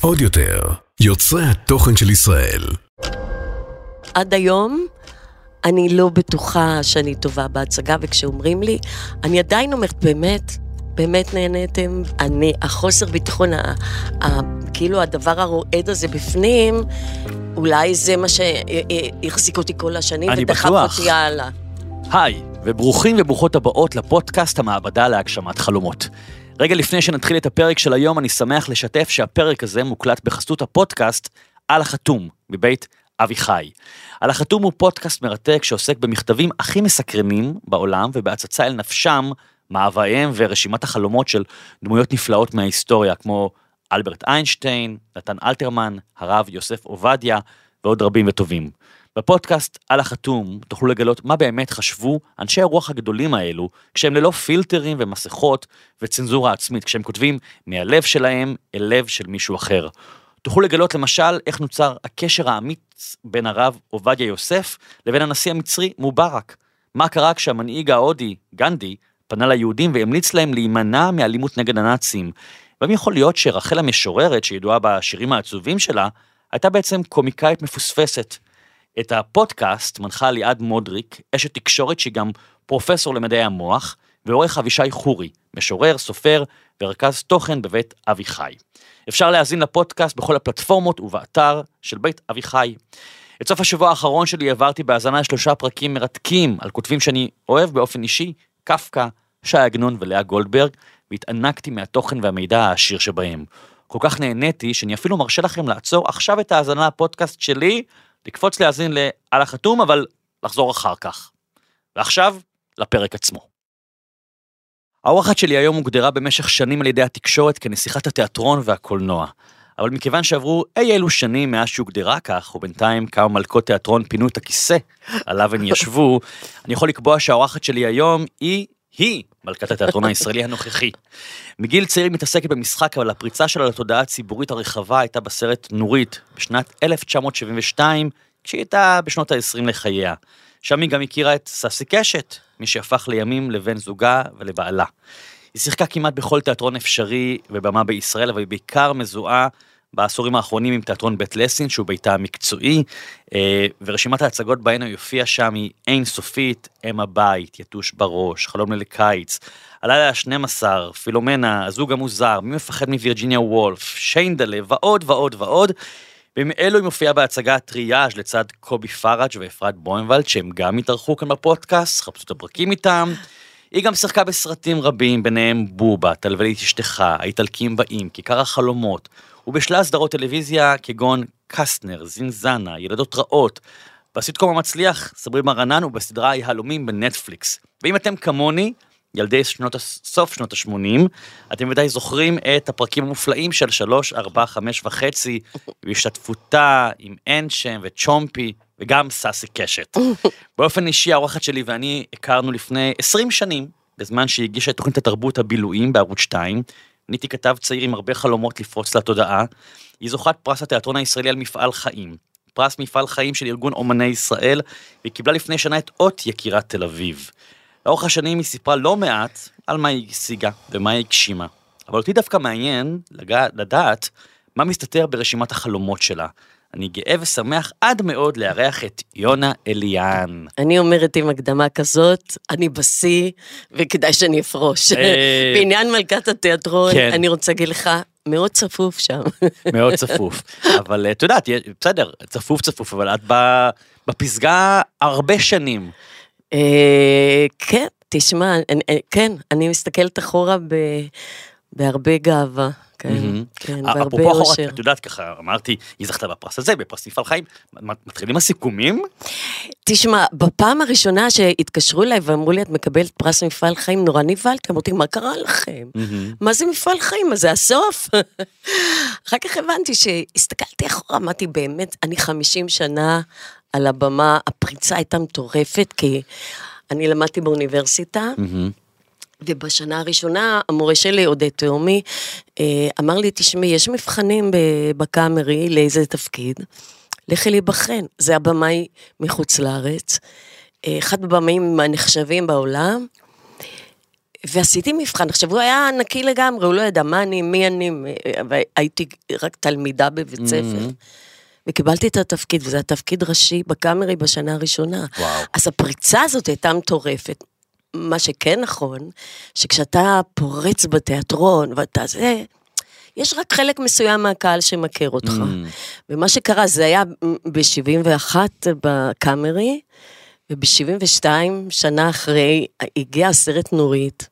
עוד יותר, יוצרי התוכן של ישראל. עד היום אני לא בטוחה שאני טובה בהצגה, וכשאומרים לי, אני עדיין אומרת, באמת, באמת נהניתם. אני, החוסר ביטחון, ה, ה, כאילו הדבר הרועד הזה בפנים, אולי זה מה שהחזיק אותי כל השנים, ודחף בטוח. אותי הלאה. היי, וברוכים וברוכות הבאות לפודקאסט המעבדה להגשמת חלומות. רגע לפני שנתחיל את הפרק של היום, אני שמח לשתף שהפרק הזה מוקלט בחסות הפודקאסט על החתום, מבית אביחי. על החתום הוא פודקאסט מרתק שעוסק במכתבים הכי מסקרנים בעולם ובהצצה אל נפשם, מאווייהם ורשימת החלומות של דמויות נפלאות מההיסטוריה, כמו אלברט איינשטיין, נתן אלתרמן, הרב יוסף עובדיה ועוד רבים וטובים. בפודקאסט על החתום תוכלו לגלות מה באמת חשבו אנשי הרוח הגדולים האלו, כשהם ללא פילטרים ומסכות וצנזורה עצמית, כשהם כותבים מהלב שלהם אל לב של מישהו אחר. תוכלו לגלות למשל איך נוצר הקשר האמיץ בין הרב עובדיה יוסף לבין הנשיא המצרי מובארק. מה קרה כשהמנהיג ההודי, גנדי, פנה ליהודים והמליץ להם להימנע מאלימות נגד הנאצים. והאם יכול להיות שרחל המשוררת, שידועה בשירים העצובים שלה, הייתה בעצם קומיקאית מפוספסת. את הפודקאסט מנחה ליעד מודריק, אשת תקשורת שהיא גם פרופסור למדעי המוח, ועורך אבישי חורי, משורר, סופר ורכז תוכן בבית אביחי. אפשר להאזין לפודקאסט בכל הפלטפורמות ובאתר של בית אביחי. את סוף השבוע האחרון שלי העברתי בהאזנה שלושה פרקים מרתקים על כותבים שאני אוהב באופן אישי, קפקא, שי עגנון ולאה גולדברג, והתענקתי מהתוכן והמידע העשיר שבהם. כל כך נהניתי שאני אפילו מרשה לכם לעצור עכשיו את ההאזנה לפודקאסט שלי, לקפוץ להאזין ל"על החתום", אבל לחזור אחר כך. ועכשיו, לפרק עצמו. האורחת שלי היום הוגדרה במשך שנים על ידי התקשורת כנסיכת התיאטרון והקולנוע. אבל מכיוון שעברו אי אלו שנים מאז שהוגדרה כך, ובינתיים כמה מלכות תיאטרון פינו את הכיסא עליו הן ישבו, אני יכול לקבוע שהאורחת שלי היום היא, היא מלכת התיאטרון הישראלי הנוכחי. מגיל צעיר היא מתעסקת במשחק, אבל הפריצה שלה לתודעה הציבורית הרחבה הייתה בסרט נורית בשנת 1972, כשהיא הייתה בשנות ה-20 לחייה. שם היא גם הכירה את ססי קשת, מי שהפך לימים לבן זוגה ולבעלה. היא שיחקה כמעט בכל תיאטרון אפשרי ובמה בישראל, אבל היא בעיקר מזוהה בעשורים האחרונים עם תיאטרון בית לסין, שהוא ביתה המקצועי, אה, ורשימת ההצגות בהן היא הופיעה שם היא אין סופית, אם הבית, יתוש בראש, חלום לקיץ, הלילה ה-12, פילומנה, הזוג המוזר, מי מפחד מווירג'יניה וולף, שיינדלה, ועוד ועוד ועוד. בימים אלו היא מופיעה בהצגה טריאז' לצד קובי פראג' ואפרת בוימבלד, שהם גם התארחו כאן בפודקאסט, חפשו את הפרקים איתם. היא גם שיחקה בסרטים רבים, ביניהם בובה, תלווילית אשתך, האיטלקים באים, כיכר החלומות, ובשלל סדרות טלוויזיה כגון קסטנר, זינזנה, ילדות רעות, בסיטקום המצליח, סברי מרנן, ובסדרה היהלומים בנטפליקס. ואם אתם כמוני, ילדי שנות, סוף שנות ה-80, אתם ודאי זוכרים את הפרקים המופלאים של 3, 4, 5 וחצי, בהשתתפותה עם אנשם וצ'ומפי, וגם סאסי קשת. באופן אישי, האורחת שלי ואני הכרנו לפני 20 שנים, בזמן שהיא הגישה את תוכנית התרבות הבילויים בערוץ 2. נהייתי כתב צעיר עם הרבה חלומות לפרוץ לתודעה. היא זוכת פרס התיאטרון הישראלי על מפעל חיים. פרס מפעל חיים של ארגון אומני ישראל, והיא קיבלה לפני שנה את אות יקירת תל אביב. לאורך השנים היא סיפרה לא מעט על מה היא השיגה ומה היא הגשימה. אבל אותי דווקא מעניין לגע- לדעת מה מסתתר ברשימת החלומות שלה. אני גאה ושמח עד מאוד לארח את יונה אליאן. אני אומרת עם הקדמה כזאת, אני בשיא, וכדאי שאני אפרוש. אה. בעניין מלכת התיאטרון, כן. אני רוצה להגיד לך, מאוד צפוף שם. מאוד צפוף. אבל אה, את יודעת, בסדר, צפוף צפוף, אבל את בפסגה הרבה שנים. אה, כן, תשמע, אה, כן, אני מסתכלת אחורה בהרבה גאווה. כן, מהמם. כן, אה, והרבה אפרופו אחורה, אושר. את יודעת, ככה אמרתי, היא זכתה בפרס הזה, בפרס מפעל חיים. מתחילים הסיכומים? תשמע, בפעם הראשונה שהתקשרו אליי ואמרו לי, את מקבלת פרס מפעל חיים, נורא נבהלתי, אמרתי, מה קרה לכם? מה זה מפעל חיים? מה זה הסוף? אחר כך הבנתי שהסתכלתי אחורה, אמרתי, באמת, אני 50 שנה על הבמה, הפריצה הייתה מטורפת, כי אני למדתי באוניברסיטה, ובשנה הראשונה, המורה שלי, עודד תהומי, אה, אמר לי, תשמעי, יש מבחנים בקאמרי לאיזה תפקיד, לכי להיבחן. זה הבמאי מחוץ לארץ, אה, אחד הבמאים הנחשבים בעולם, ועשיתי מבחן. עכשיו, הוא היה נקי לגמרי, הוא לא ידע מה אני, מי אני, והייתי רק תלמידה בבית ספר. וקיבלתי את התפקיד, וזה התפקיד ראשי בקאמרי בשנה הראשונה. וואו. אז הפריצה הזאת הייתה מטורפת. מה שכן נכון, שכשאתה פורץ בתיאטרון ואתה זה, יש רק חלק מסוים מהקהל שמכיר אותך. Mm. ומה שקרה, זה היה ב-71 בקאמרי, וב-72, שנה אחרי, הגיע הסרט נורית.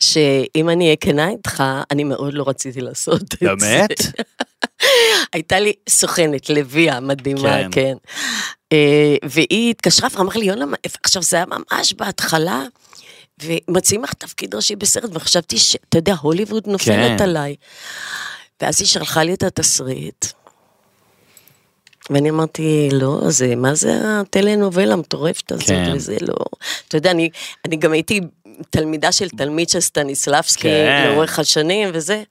שאם אני אהיה כנה איתך, אני מאוד לא רציתי לעשות את זה. באמת? הייתה לי סוכנת, לביאה, מדהימה, כן. כן. אה, והיא התקשרה ואמרה לי, יונה, עכשיו זה היה ממש בהתחלה, ומציעים לך תפקיד ראשי בסרט, וחשבתי שאתה יודע, הוליווד נופלת כן. עליי. ואז היא שלחה לי את התסריט, ואני אמרתי, לא, זה, מה זה הטלנובלה המטורפת הזאת, כן. וזה לא... אתה יודע, אני, אני גם הייתי תלמידה של תלמיד של סטניסלבסקי כן. לאורך השנים, וזה.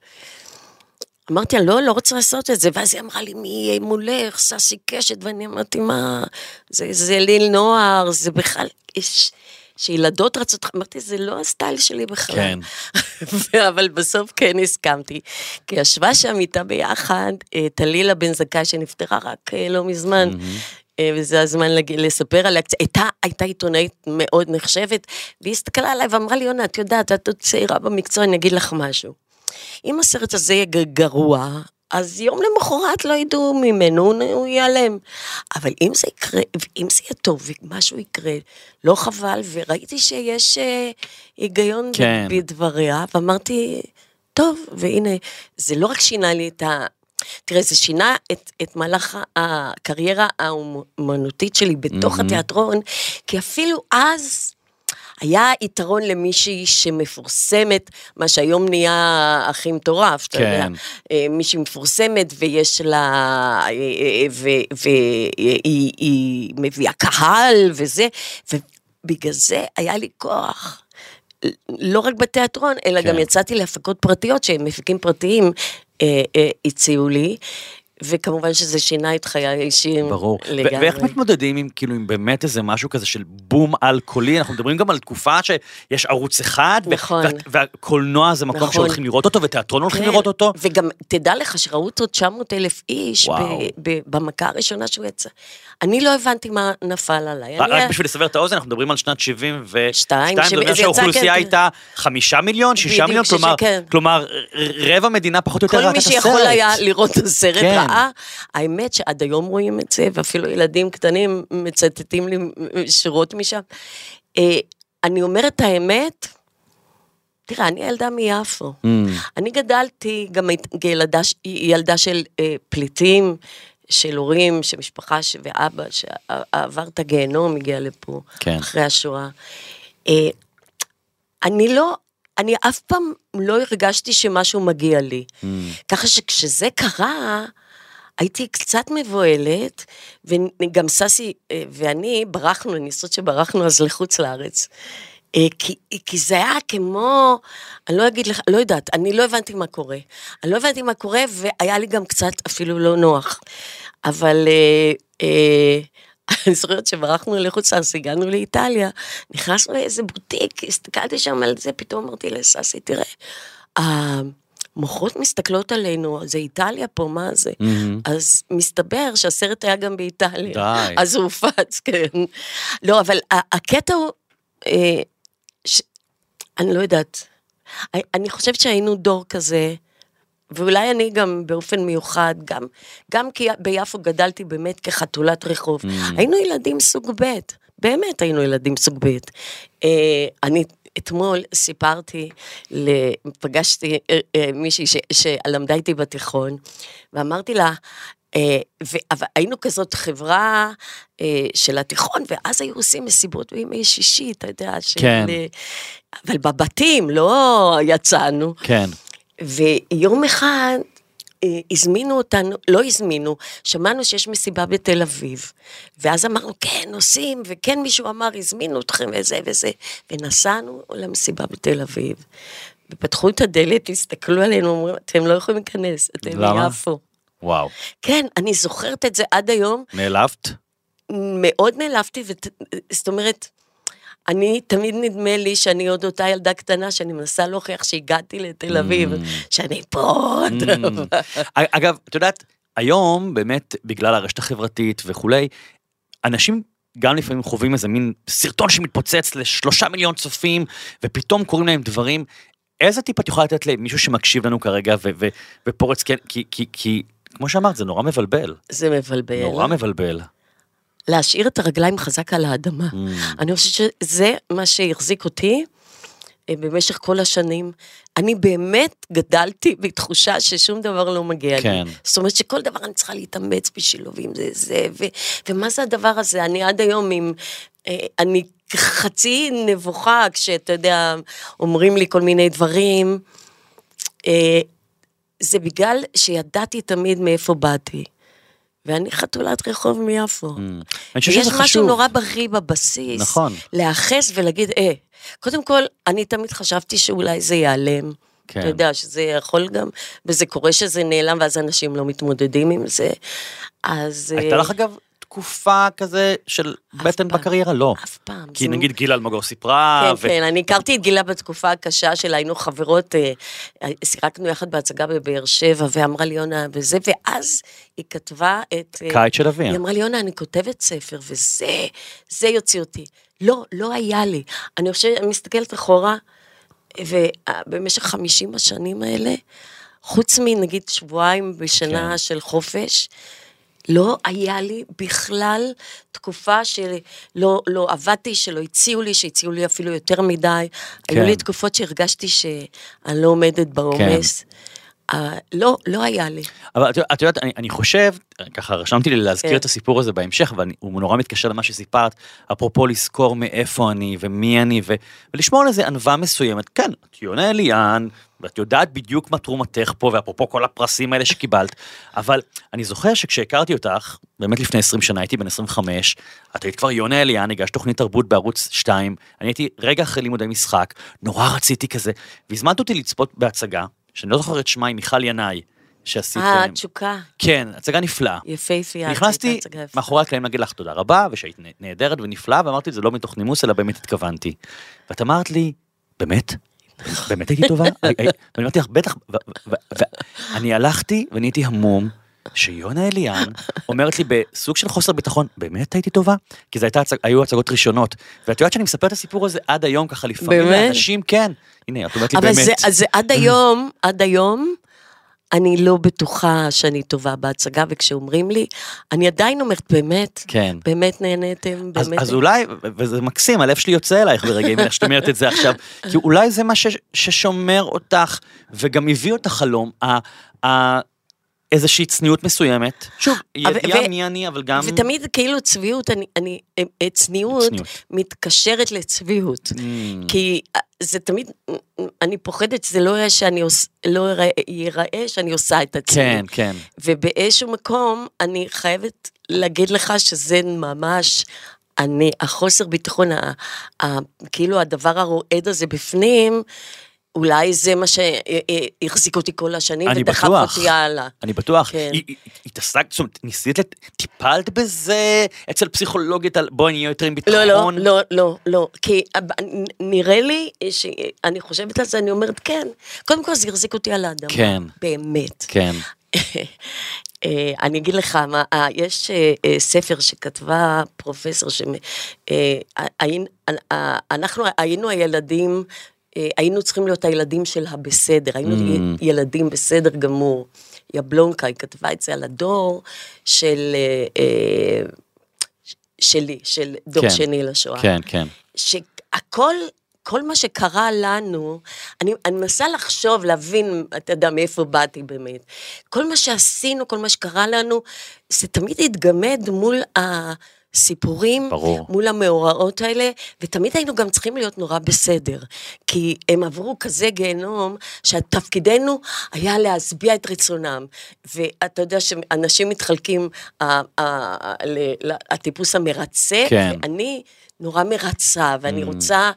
אמרתי לה, לא, לא רוצה לעשות את זה, ואז היא אמרה לי, מי יהיה מולך, ססי קשת, ואני אמרתי, מה, זה, זה ליל נוער, זה בכלל, יש, שילדות רצות, אמרתי, זה לא הסטייל שלי בכלל. כן. אבל בסוף כן הסכמתי, כי ישבה שם איתה ביחד אה, טלילה בן זכאי שנפטרה רק אה, לא מזמן. אה, וזה הזמן לספר עליה קצת, הייתה, הייתה עיתונאית מאוד נחשבת, והיא הסתכלה עליי ואמרה לי, יונה, את יודעת, את עוד צעירה במקצוע, אני אגיד לך משהו. אם הסרט הזה יהיה גרוע, אז יום למחרת לא ידעו ממנו, הוא- ייעלם. אבל אם זה יקרה, אם זה יהיה טוב ומשהו יקרה, לא חבל, וראיתי שיש אה, היגיון כן. בדבריה, ואמרתי, טוב, והנה, זה לא רק שינה לי את ה... תראה, זה שינה את, את מהלך הקריירה האומנותית שלי בתוך התיאטרון, כי אפילו אז היה יתרון למישהי שמפורסמת, מה שהיום נהיה הכי מטורף, אתה יודע. כן. אה, מישהי מפורסמת ויש לה, אה, אה, והיא היא מביאה קהל וזה, ובגלל זה היה לי כוח. לא רק בתיאטרון, אלא כן. גם יצאתי להפקות פרטיות שמפיקים פרטיים אה, אה, הציעו לי, וכמובן שזה שינה את חיי האישיים ברור. ו- לגמרי. ואיך מתמודדים עם כאילו עם באמת איזה משהו כזה של בום על-קולי? אנחנו מדברים גם על תקופה שיש ערוץ אחד, נכון. וה- והקולנוע זה מקום נכון. שהולכים לראות אותו, ותיאטרון הולכים כן, לראות אותו. וגם תדע לך שראו אותו 900 אלף איש וואו. ב- ב- במכה הראשונה שהוא יצא. אני לא הבנתי מה נפל עליי. רק אני- בשביל לסבר את האוזן, אנחנו מדברים על שנת 72, שתיים, זה אומר שהאוכלוסייה כן, הייתה חמישה מיליון, שישה מיליון, כלומר, כן. כלומר, רבע מדינה פחות או יותר כל ראתה מי את הסרט. שיכול היה לראות את הסרט כן. ראה. האמת שעד היום רואים את זה, ואפילו ילדים קטנים מצטטים לי שורות משם. אה, אני אומרת את האמת, תראה, אני ילדה מיפו. Mm. אני גדלתי גם ש- ילדה של אה, פליטים, של הורים, של משפחה ש- ואבא שעבר את הגיהנום, הגיע לפה, כן. אחרי השואה. אה, אני לא, אני אף פעם לא הרגשתי שמשהו מגיע לי. Mm. ככה שכשזה קרה, הייתי קצת מבוהלת, וגם ססי אה, ואני ברחנו, אני חושבת שברחנו אז לחוץ לארץ. אה, כי, כי זה היה כמו, אני לא אגיד לך, לא יודעת, אני לא הבנתי מה קורה. אני לא הבנתי מה קורה, והיה לי גם קצת אפילו לא נוח. אבל אה, אה, אני זוכרת שברחנו לחוץ לארץ, הגענו לאיטליה, נכנסנו לאיזה בוטיק, הסתכלתי שם על זה, פתאום אמרתי לססי, תראה, המוחות מסתכלות עלינו, זה איטליה פה, מה זה? אז מסתבר שהסרט היה גם באיטליה. די. אז הוא הופץ, כן. לא, אבל הקטע הוא, אה. אני לא יודעת, אני- חושבת שהיינו דור כזה, ואולי אני גם באופן מיוחד, גם, גם כי ביפו גדלתי באמת כחתולת רחוב. היינו ילדים סוג ב', באמת היינו ילדים סוג ב'. אה, אני אתמול סיפרתי, פגשתי אה, אה, מישהי שלמדה איתי בתיכון, ואמרתי לה, אה, ו- אבל היינו כזאת חברה אה, של התיכון, ואז היו עושים מסיבות בימי שישי, אתה יודע, של... כן. אה, אבל בבתים, לא יצאנו. כן. ויום אחד הזמינו אותנו, לא הזמינו, שמענו שיש מסיבה בתל אביב. ואז אמרנו, כן, עושים, וכן מישהו אמר, הזמינו אתכם וזה וזה. ונסענו למסיבה בתל אביב. ופתחו את הדלת, הסתכלו עלינו, אומרים, אתם לא יכולים להיכנס, אתם? מיפו. וואו. כן, אני זוכרת את זה עד היום, נעלבת? מאוד נעלבתי, ות- זאת אומרת, אני, תמיד נדמה לי שאני עוד אותה ילדה קטנה שאני מנסה להוכיח שהגעתי לתל אביב, שאני פה. טוב. אגב, את יודעת, היום באמת, בגלל הרשת החברתית וכולי, אנשים גם לפעמים חווים איזה מין סרטון שמתפוצץ לשלושה מיליון צופים, ופתאום קורים להם דברים. איזה טיפ את יכולה לתת למישהו שמקשיב לנו כרגע ו- ו- ופורץ כי, כי, כי, כמו שאמרת, זה נורא מבלבל. זה מבלבל. נורא מבלבל. להשאיר את הרגליים חזק על האדמה. Mm. אני חושבת שזה מה שהחזיק אותי אה, במשך כל השנים. אני באמת גדלתי בתחושה ששום דבר לא מגיע לי. כן. זאת אומרת שכל דבר אני צריכה להתאמץ בשבילו, ואם זה זה, ו, ומה זה הדבר הזה? אני עד היום עם... אה, אני חצי נבוכה כשאתה יודע, אומרים לי כל מיני דברים. זה בגלל שידעתי תמיד מאיפה באתי. ואני חתולת רחוב מיפו. אני חושב שזה משהו חשוב. נורא בריא בבסיס. נכון. להיאחז ולהגיד, אה, קודם כל, אני תמיד חשבתי שאולי זה ייעלם. כן. אתה יודע, שזה יכול גם, וזה קורה שזה נעלם, ואז אנשים לא מתמודדים עם זה. אז... הייתה אה, לך אגב תקופה כזה של בטן פעם. בקריירה? לא. אף פעם. כי זה- נגיד גיל אלמגור סיפרה, כן, כן, אני הכרתי את גילה בתקופה הקשה שלה, היינו חברות, אה, אה, שיחקנו יחד בהצגה בבאר שבע, ואמרה לי יונה וזה, ואז היא כתבה את... אה, קיץ של אביה. היא אמרה לי, יונה, אני כותבת ספר, וזה, זה יוציא אותי. לא, לא היה לי. אני חושבת, אני מסתכלת אחורה, ובמשך 50 השנים האלה, חוץ מנגיד שבועיים בשנה כן. של חופש, לא היה לי בכלל תקופה שלא לא עבדתי, שלא הציעו לי, שהציעו לי אפילו יותר מדי. כן. היו לי תקופות שהרגשתי שאני לא עומדת בעומס. לא, לא היה לי. אבל את, את יודעת, אני, אני חושב, ככה רשמתי לי להזכיר כן. את הסיפור הזה בהמשך, והוא נורא מתקשר למה שסיפרת, אפרופו לזכור מאיפה אני ומי אני, ו, ולשמור על איזה ענווה מסוימת. כן, את יונה אליאן, ואת יודעת בדיוק מה תרומתך פה, ואפרופו כל הפרסים האלה שקיבלת, אבל אני זוכר שכשהכרתי אותך, באמת לפני 20 שנה, הייתי בן 25, את היית כבר יונה אליאן, הגשת תוכנית תרבות בערוץ 2, אני הייתי רגע אחרי לימודי משחק, נורא רציתי כזה, והזמנת אותי לצפות בהצגה, שאני לא זוכר את שמה, עם מיכל ינאי, שעשית... אה, תשוקה, כן, הצגה נפלאה. יפהפייה. נכנסתי. מאחורי הקלעים להגיד לך תודה רבה, ושהיית נהדרת ונפלאה, ואמרתי, זה לא מתוך נימוס, אלא באמת התכוונתי. ואת אמרת לי, באמת? באמת הייתי טובה? ואני אמרתי לך, בטח, ואני הלכתי ונהייתי המום. שיונה אליאן אומרת לי בסוג של חוסר ביטחון, באמת הייתי טובה? כי זה הייתה, היו הצגות ראשונות. ואת יודעת שאני מספר את הסיפור הזה עד היום ככה לפעמים באמת? לאנשים, כן. הנה, את אומרת לי אבל באמת. זה, אז זה עד היום, עד היום, אני לא בטוחה שאני טובה בהצגה, וכשאומרים לי, אני עדיין אומרת, באמת, כן. באמת נהניתם, אז, באמת. אז אולי, ו- וזה מקסים, הלב שלי יוצא אלייך ברגעים האלה שאת אומרת את זה עכשיו, כי אולי זה מה ש, ששומר אותך, וגם הביא אותך חלום, ה, ה, איזושהי צניעות מסוימת. שוב, ידיעה מי אני, אבל גם... ותמיד כאילו צביעות, אני, אני, אה, צניעות צניעות. מתקשרת לצביעות. Mm, כי אה, זה תמיד, אני פוחדת שזה לא יראה שאני עוש, לא ייראה, ייראה שאני עושה את עצמי. כן, כן. ובאיזשהו מקום אני חייבת להגיד לך שזה ממש, אני, החוסר ביטחון, ה, ה, כאילו הדבר הרועד הזה בפנים, אולי זה מה שהחזיק אותי כל השנים, אני ודחף בטוח. אותי הלאה. אני בטוח. כן. התעסקת, זאת אומרת, ניסית, לת- טיפלת בזה אצל פסיכולוגית על בואי נהיה יותר עם לא, ביטחון? לא, לא, לא, לא, כי אה, נראה לי שאני חושבת על זה, אני אומרת, כן. קודם כל זה החזיק אותי על האדמה. כן. באמת. כן. אה, אני אגיד לך, מה, אה, יש אה, ספר שכתבה פרופסור, ש... אה, היינו- הילדים, היינו צריכים להיות הילדים של הבסדר, היינו Mm. ילדים בסדר גמור. יבלונקה, היא כתבה את זה על הדור של... אה, אה, שלי, של דור כן. שני לשואה. כן, כן. שהכל, כל מה שקרה לנו, אני, אני מנסה לחשוב, להבין, אתה יודע, מאיפה באתי באמת. כל מה שעשינו, כל מה שקרה לנו, זה תמיד התגמד מול הסיפורים, ברור. מול המאורעות האלה, ותמיד היינו גם צריכים להיות נורא בסדר. כי הם עברו כזה גיהנום, שתפקידנו היה להשביע את רצונם. ואתה יודע שאנשים מתחלקים, הטיפוס המרצה, כן. אני נורא מרצה, ואני רוצה,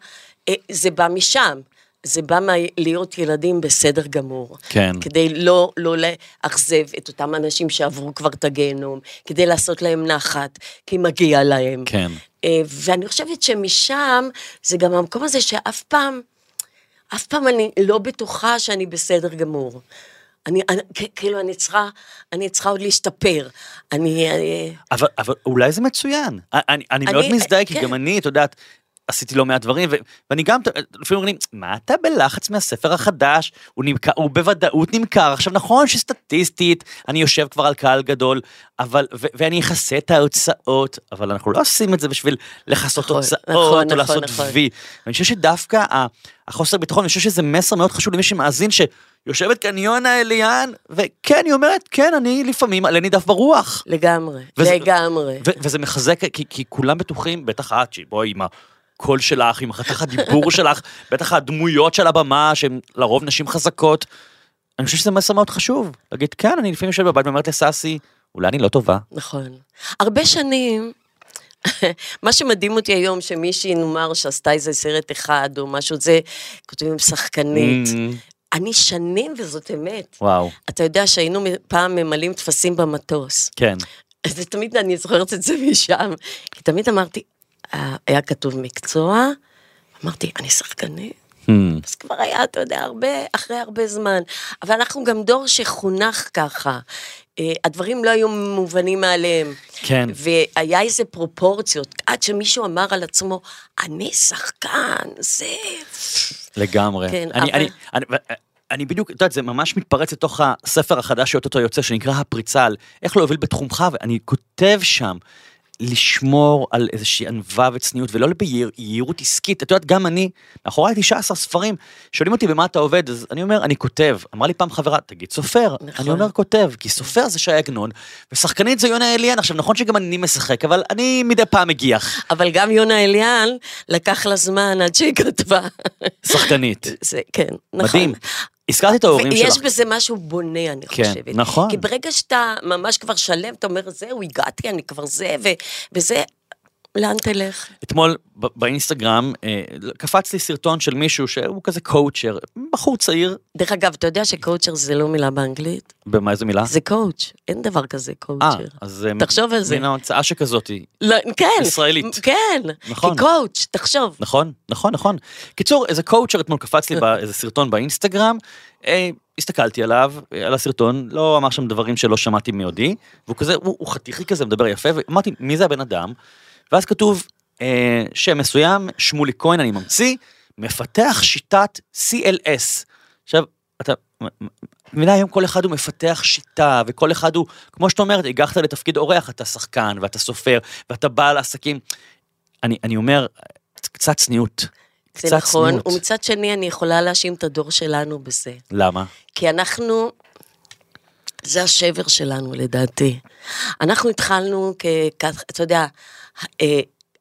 אה, זה בא משם. זה בא מה- להיות ילדים בסדר גמור. כן. כדי לא, לא לאכזב את אותם אנשים שעברו כבר את הגיהנום, כדי לעשות להם נחת, כי מגיע להם. כן. אה, ואני חושבת שמשם, זה גם המקום הזה שאף פעם, אף פעם אני לא בטוחה שאני בסדר גמור. אני, אני כאילו, אני צריכה, אני צריכה עוד להשתפר. אני... אני אבל, אבל אולי זה מצוין. אני, אני מאוד אני- מזדהה, כי כן. גם אני, את יודעת, עשיתי לא מעט דברים, ו- ואני גם, לפעמים אומרים, מה אתה בלחץ מהספר החדש? הוא, נמכר, הוא בוודאות נמכר. עכשיו, נכון שסטטיסטית, אני יושב כבר על קהל גדול, אבל, ו- ואני אכסה את ההוצאות, אבל אנחנו לא עושים את זה בשביל לכסות נכון, הוצאות, נכון, או נכון, לעשות נכון. וי. ואני חושב שדווקא החוסר ביטחון, אני חושב שזה מסר מאוד חשוב למי שמאזין, שיושבת כאן יונה אליאן, וכן, היא אומרת, כן, אני לפעמים עלה נידף ברוח. לגמרי, וזה- לגמרי. ו- וזה מחזק, כי, כי כולם בטוחים, בטח את, שבואי עם הקול שלך, עם חתך הדיבור שלך, בטח הדמויות של הבמה, שהן לרוב נשים חזקות. אני חושב שזה מסר מאוד חשוב. להגיד, כן, אני לפעמים יושב בבית ואומרת לסאסי, אולי אני לא טובה. נכון. הרבה שנים, מה שמדהים אותי היום, שמישהי, נאמר, שעשתה איזה סרט אחד או משהו, זה, כותבים שחקנית. Mm, אני שנים, וזאת אמת. וואו, אתה יודע שהיינו פעם ממלאים טפסים במטוס. כן. אז תמיד אני זוכרת את זה משם. כי תמיד אמרתי, היה כתוב מקצוע, אמרתי, אני שחקנית. Hmm, אז כבר היה, אתה יודע, הרבה, אחרי הרבה זמן. אבל אנחנו גם דור שחונך ככה. אה, הדברים לא היו מובנים מאליהם. כן. והיה איזה פרופורציות, עד שמישהו אמר על עצמו, אני שחקן, זה... לגמרי. כן, אני, אבל- אני, אני, ו- אני בדיוק, את יודעת, זה ממש מתפרץ לתוך הספר החדש שאו-טו-טו יוצא, שנקרא הפריצה, על איך להוביל בתחומך, ואני כותב שם. לשמור על איזושהי ענווה וצניעות ולא ביהירות עסקית. את יודעת, גם אני, מאחורי 19 ספרים, שואלים אותי במה אתה עובד, אז אני אומר, אני כותב. אמר לי פעם חברה, תגיד סופר. נכון. אני אומר כותב, כי סופר זה שי עגנון, ושחקנית זה יונה אליאן. עכשיו, נכון שגם אני משחק, אבל אני מדי פעם מגיח. אבל גם יונה אליאן, לקח לה זמן עד שהיא כתבה. שחקנית. זה, כן, נכון. מדהים. הזכרתי את ההורים שלך. ויש בזה משהו בונה, אני כן, חושבת. נכון. כי ברגע שאתה ממש כבר שלם, אתה אומר, זהו, הגעתי, אני כבר זה, וזה, לאן תלך? אתמול באינסטגרם אה, קפץ לי סרטון של מישהו שהוא כזה קואוצ'ר, בחור צעיר, דרך אגב, אתה יודע ש coacher זה לא מילה באנגלית? במה איזה מילה? זה coach, אין דבר כזה אה, coacher. אז אה, תחשוב על זה. מן ההמצאה שכזאתי, לא, כן. ישראלית. כן. נכון. קואוצ', תחשוב. נכון, נכון, נכון. קיצור, איזה קואוצ'ר אתמול קפץ לי באיזה סרטון באינסטגרם, אה, הסתכלתי עליו, אה, על הסרטון, לא אמר שם דברים שלא שמעתי מיודי, והוא כזה, הוא, הוא חתיכי כזה, מדבר יפה, ואמרתי, מי זה הבן אדם? ואז כתוב, אה, שם מסוים, שמולי כהן, אני ממציא, מפתח שיטת CLS. עכשיו, אתה, מבינה, היום כל אחד הוא מפתח שיטה, וכל אחד הוא, כמו שאת אומרת, הגחת לתפקיד אורח, אתה שחקן, ואתה סופר, ואתה בעל עסקים. אני, אני אומר, קצת צניעות. זה קצת נכון, צניעות. ומצד שני אני יכולה להאשים את הדור שלנו בזה. למה? כי אנחנו, זה השבר שלנו לדעתי. אנחנו התחלנו כ... אתה יודע,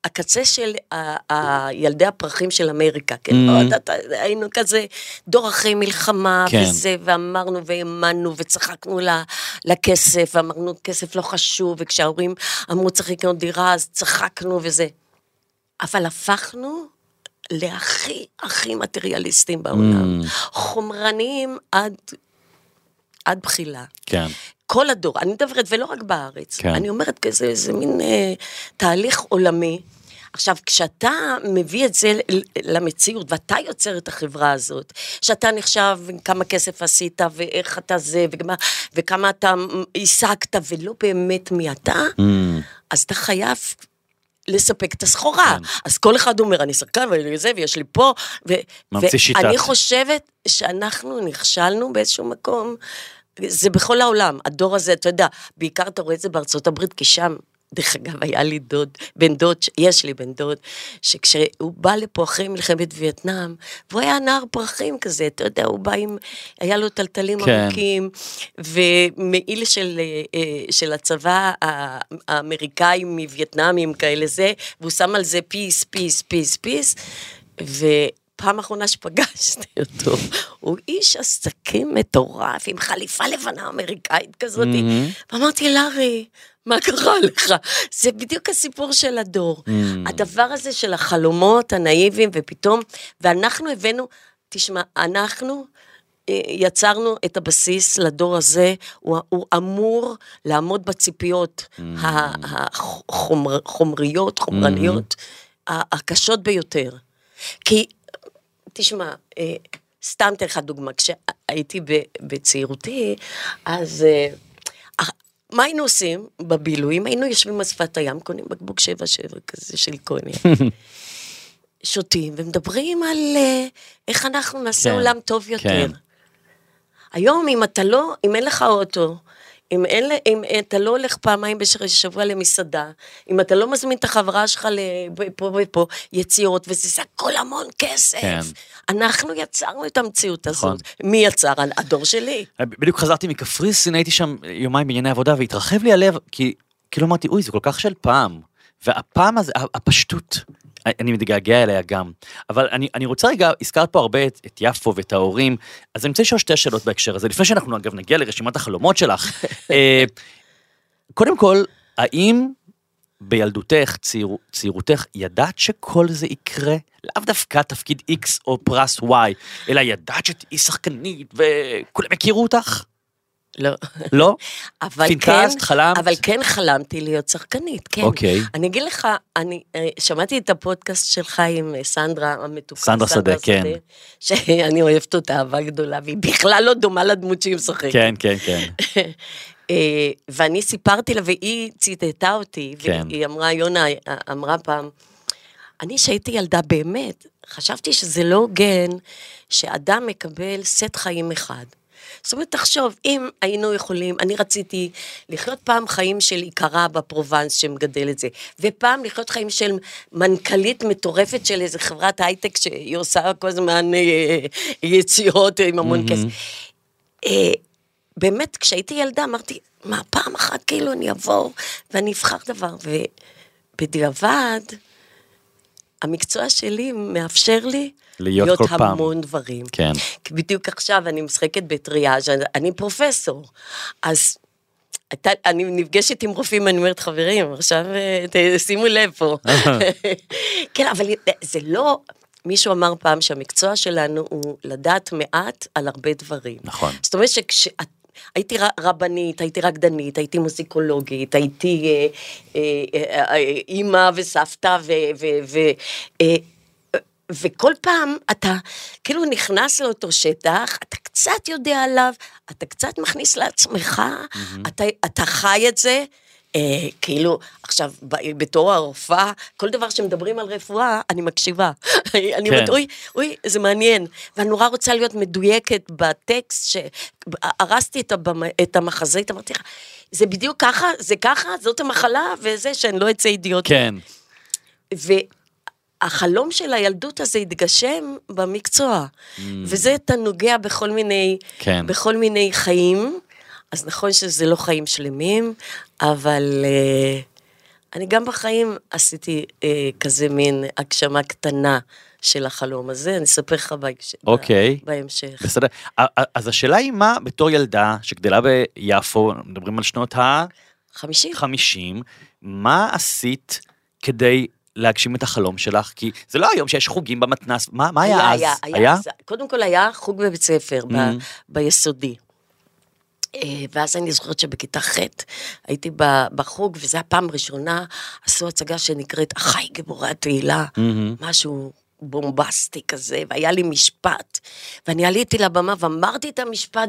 הקצה של ילדי הפרחים של אמריקה, כן? Mm. היינו כזה דור אחרי מלחמה, כן. וזה, ואמרנו והאמנו וצחקנו לכסף, ואמרנו כסף לא חשוב, וכשההורים אמרו צריך לקנות דירה, אז צחקנו וזה. אבל הפכנו להכי הכי מטריאליסטים בעולם. Mm. חומרניים עד, עד בחילה. כן. כל הדור, אני מדברת, ולא רק בארץ, כן. אני אומרת כזה, איזה מין אה, תהליך עולמי. עכשיו, כשאתה מביא את זה למציאות, ואתה יוצר את החברה הזאת, שאתה נחשב כמה כסף עשית, ואיך אתה זה, וכמה, וכמה אתה השגת, ולא באמת מי אתה, Mm. אז אתה חייב לספק את הסחורה. כן. אז כל אחד אומר, אני שחקן, ואני זה, ויש לי פה, ו... ממציא שיטת. ואני חושבת שאנחנו נכשלנו באיזשהו מקום, זה בכל העולם, הדור הזה, אתה יודע, בעיקר אתה רואה את זה בארצות הברית, כי שם, דרך אגב, היה לי דוד, בן דוד, יש לי בן דוד, שכשהוא בא לפה אחרי מלחמת וייטנאם, והוא היה נער פרחים כזה, אתה יודע, הוא בא עם, היה לו תלתלים כן. ארוכים, ומעיל של, אה, אה, של הצבא האמריקאי מווייטנאמים כאלה זה, והוא שם על זה peace, peace, peace, peace, ופעם אחרונה שפגשתי אותו, הוא איש עסקים מטורף, עם חליפה לבנה אמריקאית כזאת, Mm-hmm. ואמרתי, לארי, מה קרה לך? זה בדיוק הסיפור של הדור. Mm. הדבר הזה של החלומות הנאיביים, ופתאום, ואנחנו הבאנו, תשמע, אנחנו אה, יצרנו את הבסיס לדור הזה, הוא, הוא אמור לעמוד בציפיות Mm. החומריות, חומרניות, ה- הקשות ביותר. כי, תשמע, אה, סתם אתן לך דוגמה, כשהייתי בצעירותי, אז אה, אה, מה היינו עושים בבילויים? היינו יושבים על שפת הים, קונים בקבוק שבע שבע כזה של קוני. שותים ומדברים על איך אנחנו נעשה כן, עולם טוב יותר. כן. היום, אם אתה לא, אם אין לך אוטו, אם, אין, אם אתה לא הולך פעמיים בשבוע למסעדה, אם אתה לא מזמין את החברה שלך לפה ופה, יצירות, וזה זה הכל המון כסף. כן. אנחנו יצרנו את המציאות נכון. הזאת. מי יצר? הדור שלי. בדיוק חזרתי מקפריסין, הייתי שם יומיים בענייני עבודה, והתרחב לי הלב, כי כאילו אמרתי, אוי, זה כל כך של פעם. והפעם הזה, הפשטות, אני מתגעגע אליה גם. אבל אני, אני רוצה רגע, הזכרת פה הרבה את, את יפו ואת ההורים, אז אני רוצה לשאול שתי שאלות בהקשר הזה, לפני שאנחנו אגב נגיע לרשימת החלומות שלך. אה, קודם כל, האם בילדותך, צעיר, צעירותך, ידעת שכל זה יקרה? לאו דווקא תפקיד X או פרס Y, אלא ידעת שתהיי שחקנית וכולם יכירו אותך? לא. לא? אבל כן, חלמת? אבל כן חלמתי להיות שחקנית, כן. אוקיי. אני אגיד לך, אני אה, שמעתי את הפודקאסט שלך עם אה, סנדרה המתוקה. סנדרה שדה, כן. שאני אוהבת אותה אהבה גדולה, והיא בכלל לא דומה לדמות שהיא משחקת. כן, כן, כן. אה, ואני סיפרתי לה, והיא ציטטה אותי, כן. והיא אמרה, יונה אמרה פעם, אני שהייתי ילדה באמת, חשבתי שזה לא הוגן שאדם מקבל סט חיים אחד. זאת אומרת, תחשוב, אם היינו יכולים, אני רציתי לחיות פעם חיים של עיקרה בפרובנס שמגדל את זה, ופעם לחיות חיים של מנכ"לית מטורפת של איזה חברת הייטק שהיא עושה כל הזמן אה, יצירות עם המון כסף. אה, באמת, כשהייתי ילדה אמרתי, מה, פעם אחת כאילו אני אבוא ואני אבחר דבר, ובדיעבד, המקצוע שלי מאפשר לי להיות כל פעם. המון דברים. כן. בדיוק עכשיו אני משחקת בטריאז', אני פרופסור, אז... אתה, אני נפגשת עם רופאים, אני אומרת, חברים, עכשיו אה, ת- שימו לב פה. כן, אבל זה לא, מישהו אמר פעם שהמקצוע שלנו הוא לדעת מעט על הרבה דברים. נכון. זאת אומרת שכשאת... הייתי רבנית, הייתי רקדנית, הייתי מוזיקולוגית, הייתי אה, אה, אימא וסבתא ו... ו, ו אה, וכל פעם אתה כאילו נכנס לאותו שטח, אתה קצת יודע עליו, אתה קצת מכניס לעצמך, אתה, אתה חי את זה. אה, כאילו, עכשיו, ב- בתור הרופאה, כל דבר שמדברים על רפואה, אני מקשיבה. אני כן. אומרת, אוי, אוי, זה מעניין. ואני נורא רוצה להיות מדויקת בטקסט, שהרסתי את. את המחזית, אמרתי לך, זה בדיוק ככה, זה ככה, זאת המחלה, וזה שאני לא אצא אידיוט. כן. והחלום של הילדות הזה התגשם במקצוע. וזה אתה נוגע בכל מיני, כן. בכל מיני חיים. אז נכון שזה לא חיים שלמים, אבל אה, אני גם בחיים עשיתי אה, כזה מין הגשמה קטנה של החלום הזה, אני אספר לך בהקש... אוקיי. בהמשך. בסדר. אז השאלה היא מה בתור ילדה שגדלה ביפו, מדברים על שנות חמישים? ה-50, מה עשית כדי להגשים את החלום שלך? כי זה לא היום שיש חוגים במתנ"ס, מה מה היה אז? היה, היה, אז- קודם כל היה חוג בבית ספר, ב- Mhm. ביסודי. אה, ואז אני זוכרת שבכיתה ח' הייתי ב- בחוג, וזו הפעם הראשונה, עשו הצגה שנקראת אחיי גיבורי התהילה, משהו בומבסטי כזה, והיה לי משפט. ואני עליתי לבמה ואמרתי את המשפט,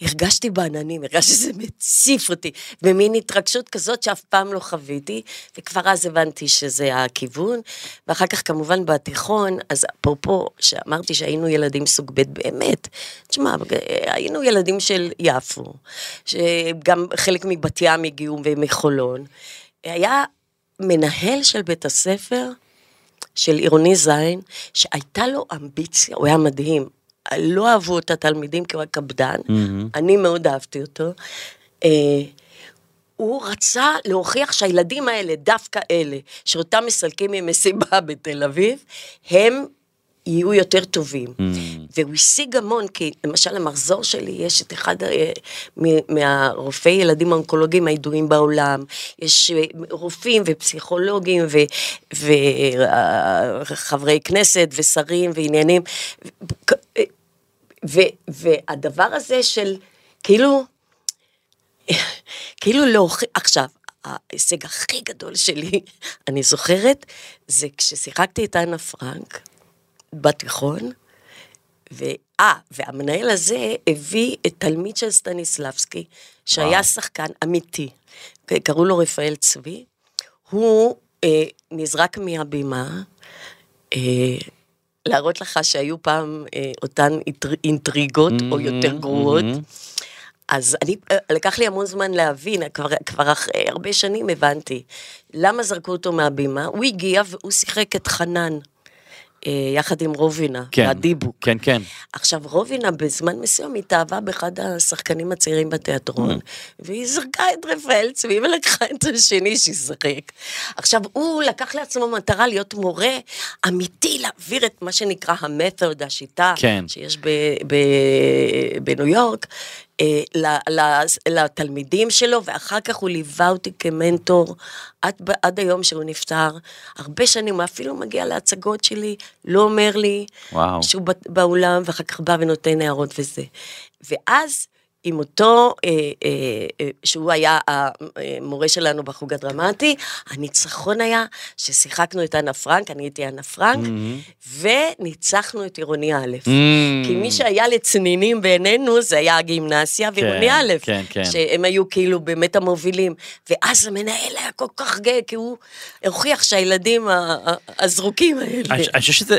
והרגשתי בעננים, הרגשתי שזה מציף אותי, במין התרגשות כזאת שאף פעם לא חוויתי, וכבר אז הבנתי שזה הכיוון. ואחר כך כמובן בתיכון, אז אפרופו, שאמרתי שהיינו ילדים סוג ב' באמת, תשמע, היינו ילדים של יפו, שגם חלק מבת ים הגיעו ומחולון. היה מנהל של בית הספר, של עירוני זין, שהייתה לו אמביציה, הוא היה מדהים. לא אהבו את התלמידים כי הוא היה קפדן, אני מאוד אהבתי אותו. אה, הוא רצה להוכיח שהילדים האלה, דווקא אלה, שאותם מסלקים ממסיבה בתל אביב, הם יהיו יותר טובים. והוא השיג המון, כי למשל המחזור שלי, יש את אחד אה, מהרופאי ילדים האונקולוגיים הידועים בעולם, יש אה, רופאים ופסיכולוגים וחברי כנסת ושרים ועניינים. והדבר הזה של כאילו, כאילו להוכיח, עכשיו, ההישג הכי גדול שלי, אני זוכרת, זה כששיחקתי את אנה פרנק בתיכון, ואה, והמנהל הזה הביא את תלמיד של סטניסלבסקי, שהיה וואו. שחקן אמיתי, קראו לו רפאל צבי, הוא אה, נזרק מהבימה, אה, להראות לך שהיו פעם אה, אותן אינטר- אינטריגות, או יותר גרועות. אז אני, אה, לקח לי המון זמן להבין, כבר, כבר אחרי הרבה שנים הבנתי. למה זרקו אותו מהבימה? הוא הגיע והוא שיחק את חנן, אה, יחד עם רובינה, כן, מהדיבוק. כן, כן. עכשיו, רובינה בזמן מסוים התאהבה באחד השחקנים הצעירים בתיאטרון, והיא זרקה את רפאל צבי ולקחה את השני שישחק. עכשיו, הוא לקח לעצמו מטרה להיות מורה אמיתי, להעביר את מה שנקרא המתוד, השיטה, כן. שיש ב- ב- בניו יורק. אה, לתלמידים שלו, ואחר כך הוא ליווה אותי כמנטור עד, עד היום שהוא נפטר. הרבה שנים, הוא אפילו מגיע להצגות שלי, לא אומר לי וואו. שהוא באולם, ואחר כך בא ונותן הערות וזה. ואז עם אותו, אה, אה, אה, שהוא היה המורה שלנו בחוג הדרמטי, הניצחון היה ששיחקנו את אנה פרנק, אני הייתי אנה פרנק, וניצחנו את עירוני א'. Mm. כי מי שהיה לצנינים בעינינו זה היה הגימנסיה ועירוני כן, א', כן, כן. שהם היו כאילו באמת המובילים. ואז המנהל היה כל כך גאה, כי הוא הוכיח שהילדים הזרוקים האלה. אני חושב שזה,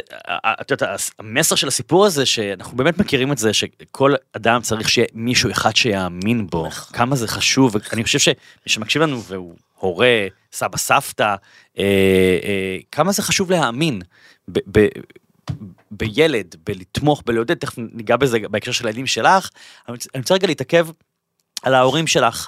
את יודעת, המסר של הסיפור הזה, שאנחנו באמת מכירים את זה, שכל אדם צריך שיהיה מישהו אחד שיאמין בו. כמה זה חשוב, ואני חושב שמי שמקשיב לנו והוא הורה, סבא, סבתא, אה, אה, כמה זה חשוב להאמין ב- ב- בילד, בלתמוך, בלעודד, תכף ניגע בזה בהקשר של הילדים שלך, אני רוצה- אני רוצה רגע להתעכב על ההורים שלך,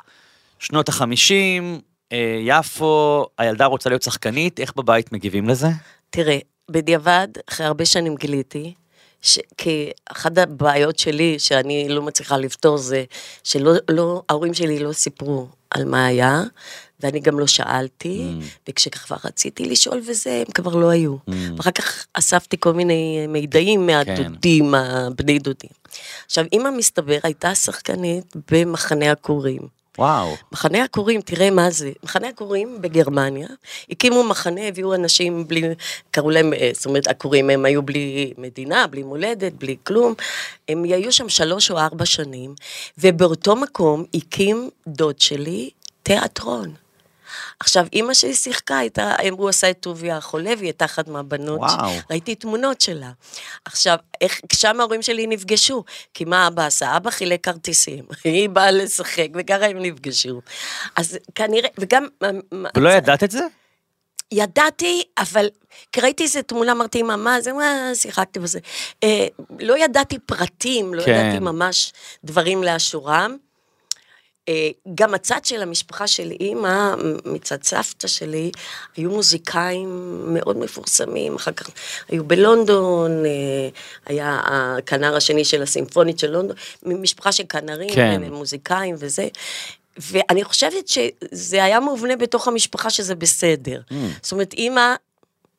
שנות החמישים, אה, יפו, הילדה רוצה להיות שחקנית, איך בבית מגיבים לזה? תראה, בדיעבד, אחרי הרבה שנים גיליתי, ש... כי אחת הבעיות שלי שאני לא מצליחה לפתור זה שלא, לא, ההורים שלי לא סיפרו על מה היה, ואני גם לא שאלתי, Mm. וכשכבר רציתי לשאול וזה, הם כבר לא היו. Mm. ואחר כך אספתי כל מיני מידעים מהדודים, הבני דודים. עכשיו, אימא מסתבר הייתה שחקנית במחנה עקורים. וואו. מחנה עקורים, תראה מה זה. מחנה עקורים בגרמניה, הקימו מחנה, הביאו אנשים בלי, קראו להם, אה, זאת אומרת, עקורים, הם היו בלי מדינה, בלי מולדת, בלי כלום. הם היו שם שלוש או ארבע שנים, ובאותו מקום הקים דוד שלי תיאטרון. עכשיו, אימא שלי שיחקה, הייתה, הוא עשה את טוביה החולה, והיא הייתה אחת מהבנות. וואו. ראיתי תמונות שלה. עכשיו, איך, שם ההורים שלי נפגשו, כי מה אבא עשה? אבא חילק כרטיסים, היא באה לשחק, וככה הם נפגשו. אז כנראה, וגם... ולא ידעת את זה? ידעתי, אבל כי ראיתי איזה תמונה, אמרתי, אמא, מה זה, מה, שיחקתי בזה. אה, לא ידעתי פרטים, לא כן. ידעתי ממש דברים לאשורם. אה, גם הצד של המשפחה של אימא, מצד סבתא שלי, היו מוזיקאים מאוד מפורסמים, אחר כך היו בלונדון, אה, היה הכנר השני של הסימפונית של לונדון, משפחה של כנרים, כן. הם מוזיקאים וזה. ואני חושבת שזה היה מובנה בתוך המשפחה שזה בסדר. Mm. זאת אומרת, אימא,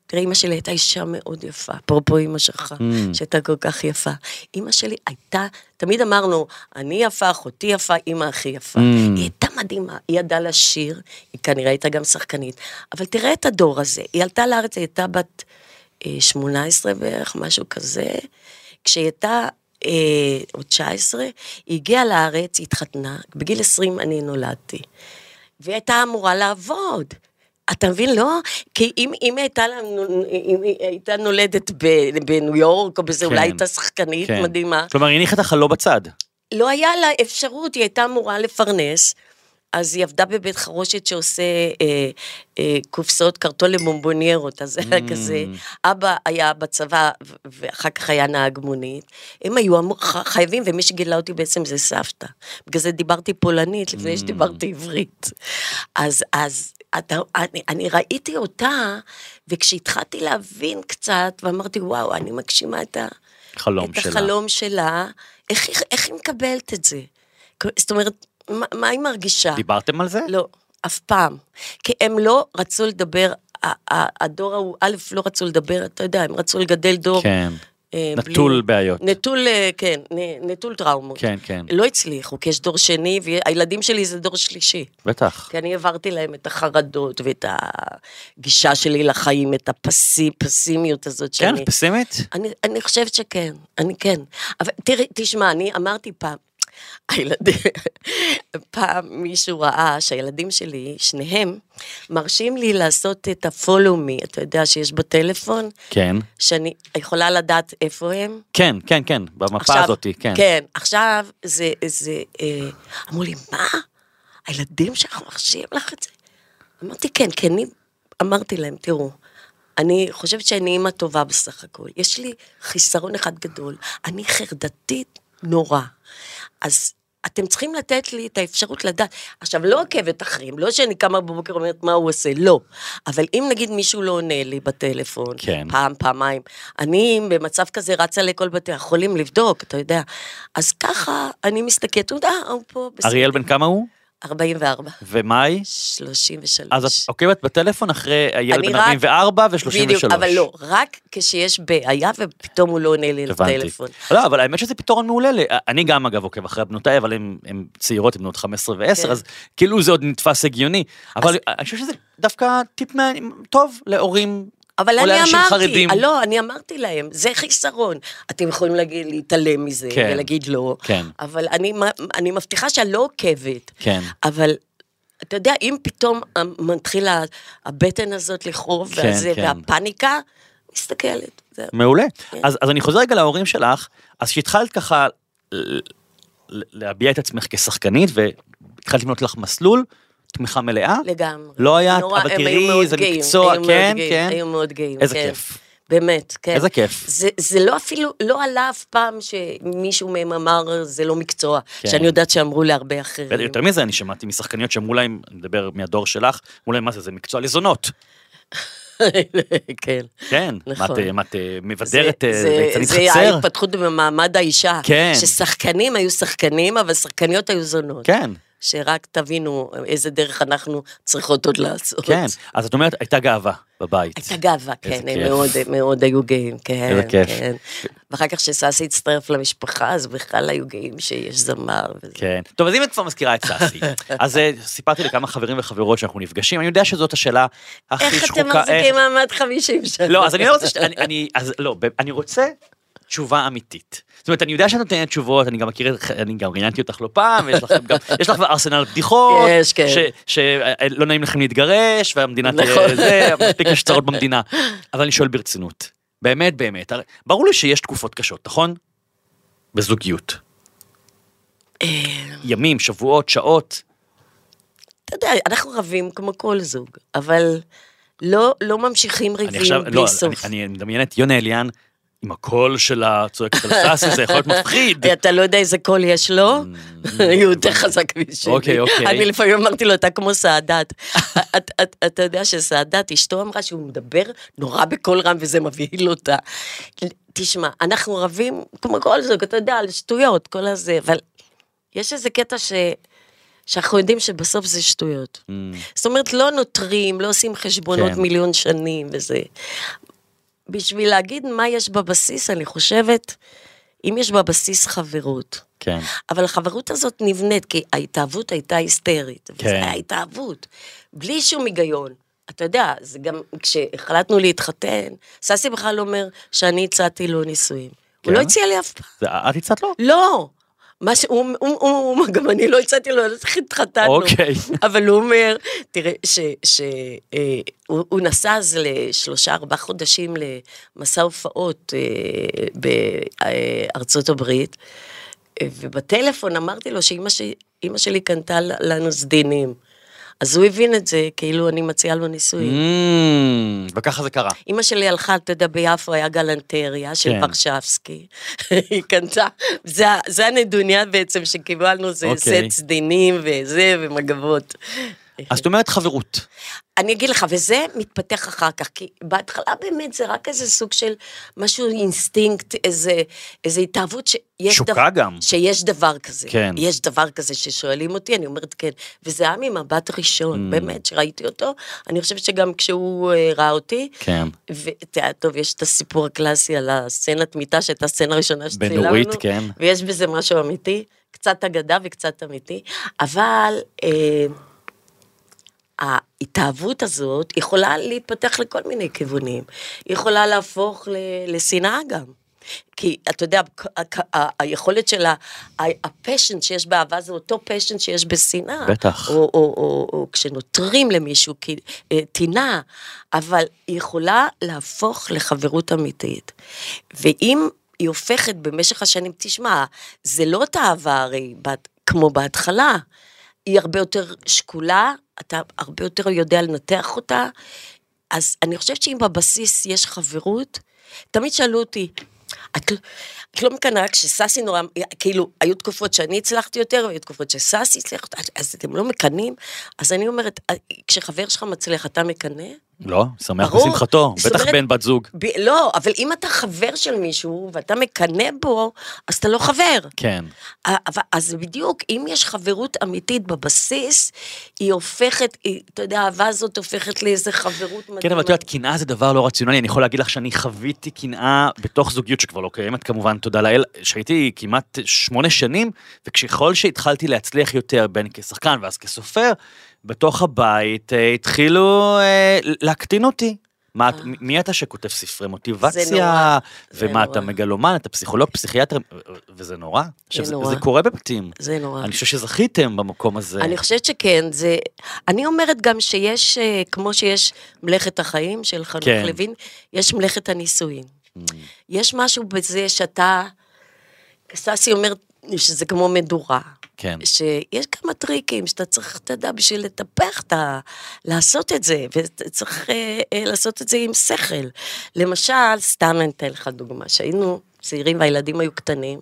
תראה, אימא שלי הייתה אישה מאוד יפה, אפרופו אימא שלך, Mm. שהייתה כל כך יפה. אימא שלי הייתה, תמיד אמרנו, אני יפה, אחותי יפה, אימא הכי יפה. Mm. היא הייתה מדהימה, היא ידעה לשיר, היא כנראה הייתה גם שחקנית. אבל תראה את הדור הזה, היא עלתה לארץ, היא הייתה בת אה, 18 בערך, משהו כזה. כשהיא הייתה... אה, או 19, היא הגיעה לארץ, היא התחתנה, בגיל 20 אני נולדתי. והיא הייתה אמורה לעבוד. אתה מבין, לא? כי אם, אם הייתה, לנו- אם הייתה נולדת ב- בניו יורק או בזה, כן. אולי הייתה שחקנית כן. מדהימה. כלומר, היא הניחה את החלום בצד. לא היה לה אפשרות, היא הייתה אמורה לפרנס, אז היא עבדה בבית חרושת שעושה אה, אה, קופסאות קרטון לבומבוניירות, אז זה היה Mm. כזה. אבא היה בצבא, ואחר כך היה נהג מונית. הם היו אמור, ח- חייבים, ומי שגילה אותי בעצם זה סבתא. בגלל זה דיברתי פולנית לפני Mm. שדיברתי עברית. אז, אז אתה, אני, אני ראיתי אותה, וכשהתחלתי להבין קצת, ואמרתי, וואו, אני מגשימה את ה... חלום את שלה. החלום שלה, איך, היא- איך היא מקבלת את זה? זאת אומרת, מה, מה היא מרגישה? דיברתם על זה? לא, אף פעם. כי הם לא רצו לדבר, הדור ההוא, א', לא רצו לדבר, אתה יודע, הם רצו לגדל דור כן. אה, בלי- נטול בעיות. נטול, אה, כן, נטול טראומות. כן, כן. לא הצליחו, כי יש דור שני, והילדים שלי זה דור שלישי. בטח. כי אני העברתי להם את החרדות ואת הגישה שלי לחיים, את הפסי, פסימיות הזאת כן, שאני... פסימית? אני, אני חושבת שכן, אני כן. אבל תראי, תשמע, אני אמרתי פעם, הילדים, פעם מישהו ראה שהילדים שלי, שניהם, מרשים לי לעשות את ה-follow me, אתה יודע שיש בטלפון, כן. שאני יכולה לדעת איפה הם. כן, כן, כן, במפה הזאתי, כן. כן, עכשיו זה, זה, אה, אמרו לי, מה? הילדים שלך מרשים לך את זה? אמרתי, כן, כי אני אמרתי להם, תראו, אני חושבת שאני אימא טובה בסך הכל. יש לי חיסרון אחד גדול, אני חרדתית נורא. אז אתם צריכים לתת לי את האפשרות לדעת. עכשיו, לא עוקבת אחרים, לא שאני קמה בבוקר ואומרת מה הוא עושה, לא. אבל אם נגיד מישהו לא עונה לי בטלפון, כן. פעם, פעמיים, אני במצב כזה רצה לכל בתי החולים לבדוק, אתה יודע. אז ככה אני מסתכלת, יודע, הוא פה בסדר. אריאל בן כמה הוא? 44, ומאי? 33. אז את עוקבת בטלפון אחרי הילד בן רק- 44 ו-33. בדיוק, אבל לא, רק כשיש בעיה ופתאום הוא לא עונה לי. לטלפון. לא, אבל האמת שזה פתרון מעולה. אני גם, אגב, עוקב אחרי בנותיי, אבל הן צעירות, הן בנות 15 ו-10, כן. אז כאילו זה עוד נתפס הגיוני. אבל אני חושב שזה דווקא טיפ טוב להורים. אבל אני אמרתי, חרדים. לא, אני אמרתי להם, זה חיסרון. אתם יכולים להגיד, להתעלם מזה כן. ולהגיד לא, כן. אבל אני, אני מבטיחה שאני לא עוקבת. כן. אבל אתה יודע, אם פתאום מתחילה הבטן הזאת לכאוב, כן, והזה, כן. והפאניקה, מסתכלת. זהו. מעולה. כן. אז, אז אני חוזר רגע להורים שלך, אז כשהתחלת ככה להביע את עצמך כשחקנית, והתחלת לבנות לך מסלול, תמיכה מלאה, לגמרי. לא היה, נורא, אבל תראי, זה גאים, מקצוע, היו מאוד כן, גאים, כן. היו מאוד גאים, איזה כן. כיף. באמת, כן. איזה כיף. זה, זה לא אפילו, לא עלה אף פעם שמישהו מהם אמר, זה לא מקצוע, כן. שאני יודעת שאמרו להרבה אחרים. יותר מזה, אני שמעתי משחקניות שאמרו להם, אני מדבר מהדור שלך, אמרו להם, מה זה, זה מקצוע לזונות. כן. כן, נכון. מה את, מבדרת זה- אה, זה- ליצנית חצר? ההתפתחות במעמד האישה. כן. ששחקנים היו שחקנים, אבל שחקניות היו זונות. כן, שרק תבינו איזה דרך אנחנו צריכות עוד לעשות. כן. אז את אומרת, הייתה גאווה בבית. הייתה גאווה, כן, הם. מאוד, מאוד היו גאים, כן, איזה כיף. כן. ואחר כך כשששי הצטרף למשפחה, אז בכלל היו גאים שיש זמר. וזה. כן. טוב, אז אם את כבר מזכירה את סאסי, אז אה, סיפרתי לכמה חברים וחברות שאנחנו נפגשים, אני יודע שזאת השאלה הכי איך שחוקה. אתם מחזיקים מעמד 50 שנה? לא, אז אני לא רוצה, אני- אני, אז לא, אני רוצה תשובה אמיתית. זאת אומרת, אני יודע שאת נותנת תשובות, אני גם מכיר, את- אני גם ראיינתי אותך לא פעם, ויש לך גם, יש לך ארסנל בדיחות, יש, כן. שלא נעים לכם להתגרש, והמדינה תהיה נכון. זה, מספיק יש צרות במדינה. אבל אני שואל ברצינות, באמת באמת, ברור לי שיש תקופות קשות, נכון? בזוגיות. אה, ימים, שבועות, שעות. אתה יודע, אנחנו רבים כמו כל זוג, אבל לא, לא ממשיכים ריבים בלי לא, סוף. אני, אני מדמיין את יונה אליאן עם הקול שלה צועקת על סאסי, זה יכול להיות מפחיד. אתה לא יודע איזה קול יש לו? הוא יותר חזק משלי. Mm. אוקיי, אוקיי. אני לפעמים אמרתי לו, אתה כמו את- אתה יודע שסאדאת, אשתו אמרה שהוא מדבר נורא בקול רם וזה מבהיל אותה. תשמע, אנחנו רבים, כמו כל זוג, אתה יודע, על שטויות, כל הזה, אבל יש איזה קטע ש... שאנחנו יודעים שבסוף זה שטויות. זאת אומרת, לא נותרים, לא עושים חשבונות כן. מיליון שנים וזה. בשביל להגיד מה יש בבסיס, אני חושבת, אם יש בבסיס חברות. כן. אבל החברות הזאת נבנית, כי ההתאהבות הייתה היסטרית. כן. וזה היה התאהבות. בלי שום היגיון. אתה יודע, זה גם כשהחלטנו להתחתן, ססי בכלל אומר שאני הצעתי לו נישואים. כן? הוא לא הציע לי אף פעם. את הצעת לו? לא. מה שהוא, הוא, הוא, הוא, גם אני לא הצעתי לו, איך התחתנו. אוקיי. אבל הוא אומר, תראה, שהוא אה, נסע אז לשלושה, ארבעה חודשים למסע הופעות אה, בארצות הברית, ובטלפון אמרתי לו שאימא שלי קנתה לנו סדינים. אז הוא הבין את זה, כאילו אני מציעה לו נישואים. Mm, וככה זה קרה. אימא שלי הלכה, אתה יודע, ביפו היה גלנטריה של כן. פרשבסקי. היא קנתה, זה, זה הנדוניה בעצם שקיבלנו, זה אוקיי. סט סדינים וזה, ומגבות. אז את אומרת חברות. אני אגיד לך, וזה מתפתח אחר כך, כי בהתחלה באמת זה רק איזה סוג של משהו, אינסטינקט, איזה, איזה התאהבות שיש כזה דבר, גם. שיש דבר כזה. כן. יש דבר כזה ששואלים אותי, אני אומרת כן. וזה היה ממבט ראשון, Mm. באמת, שראיתי אותו. אני חושבת שגם כשהוא אה, ראה אותי, כן. ותראה, טוב, יש את הסיפור הקלאסי על הסצנת מיטה, שהייתה הסצנה הראשונה שצילמנו. בנורית, כן. ויש בזה משהו אמיתי, קצת אגדה וקצת אמיתי, אבל אה, ההתאהבות הזאת יכולה להתפתח לכל מיני כיוונים. היא יכולה להפוך לשנאה גם. כי אתה יודע, היכולת של הפשן שיש באהבה זה אותו פשן שיש בשנאה. בטח. או, או, או, או כשנותרים למישהו אה, טינה, אבל היא יכולה להפוך לחברות אמיתית. ואם היא הופכת במשך השנים, תשמע, זה לא אותה אהבה הרי בת- כמו בהתחלה, היא הרבה יותר שקולה, אתה הרבה יותר יודע לנתח אותה, אז אני חושבת שאם בבסיס יש חברות, תמיד שאלו אותי, את, לא- את לא מקנאה כשסאסי נורא, כאילו, היו תקופות שאני הצלחתי יותר, והיו תקופות שסאסי הצליח, אז- אתם לא מקנאים? אז אני אומרת, כשחבר שלך מצליח, אתה מקנא? לא, שמח ברור. בשמחתו, בטח אומרת- בן בת זוג. ב- לא, אבל אם אתה חבר של מישהו ואתה מקנא בו, אז אתה לא חבר. כן. אבל- אז בדיוק, אם יש חברות אמיתית בבסיס, היא הופכת, היא, אתה יודע, האהבה הזאת הופכת לאיזה חברות מדהימה. כן, אבל את יודעת, קנאה זה דבר לא רציונלי, אני יכול להגיד לך שאני חוויתי קנאה בתוך זוגיות שכבר לא קיימת כמובן, תודה לאל, שהייתי כמעט שמונה שנים, וככל שהתחלתי להצליח יותר, בין כשחקן ואז כסופר, בתוך הבית אה, התחילו אה, להקטין אותי. מה. מי אתה שכותב ספרי מוטיבציה, ומה אתה. מגלומן, אתה פסיכולוג, פסיכיאטר, וזה נורא. עכשיו, זה, נורא. זה קורה בבתים. זה נורא. אני חושב שזכיתם במקום הזה. אני חושבת שכן, זה... אני אומרת גם שיש, אה, כמו שיש מלאכת החיים של חנוך כן. לוין, יש מלאכת הנישואין. Mm. יש משהו בזה שאתה... ססי אומרת שזה כמו מדורה. כן. שיש כמה טריקים שאתה צריך, אתה יודע, בשביל לטפח את ה... לעשות את זה, וצריך אה, אה, לעשות את זה עם שכל. למשל, סתם אני אתן לך דוגמה, שהיינו צעירים והילדים היו קטנים.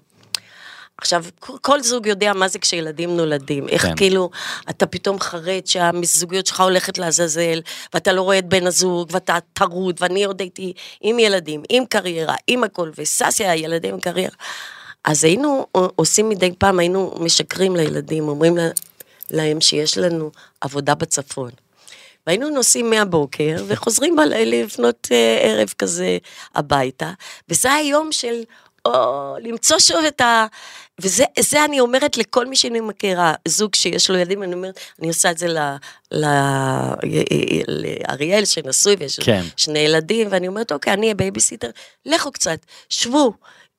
עכשיו, כל- זוג יודע מה זה כשילדים נולדים. איך כן. כאילו, אתה פתאום חרד שהזוגיות שלך הולכת לעזאזל, ואתה לא רואה את בן הזוג, ואתה טרוד, ואני עוד הייתי עם ילדים, עם קריירה, עם הכל, וססיה, הילדים עם קריירה. אז היינו עושים מדי פעם, היינו משקרים לילדים, אומרים לה- להם שיש לנו עבודה בצפון. והיינו נוסעים מהבוקר וחוזרים בלילה לפנות אה, ערב כזה הביתה, וזה היום של או, למצוא שוב את ה... וזה זה אני אומרת לכל מי שאני מכירה, זוג שיש לו ילדים, אני אומרת, אני עושה את זה ל- ל- לאריאל שנשוי ויש לו כן. שני ילדים, ואני אומרת, אוקיי, אני אהיה בייביסיטר, לכו קצת, שבו.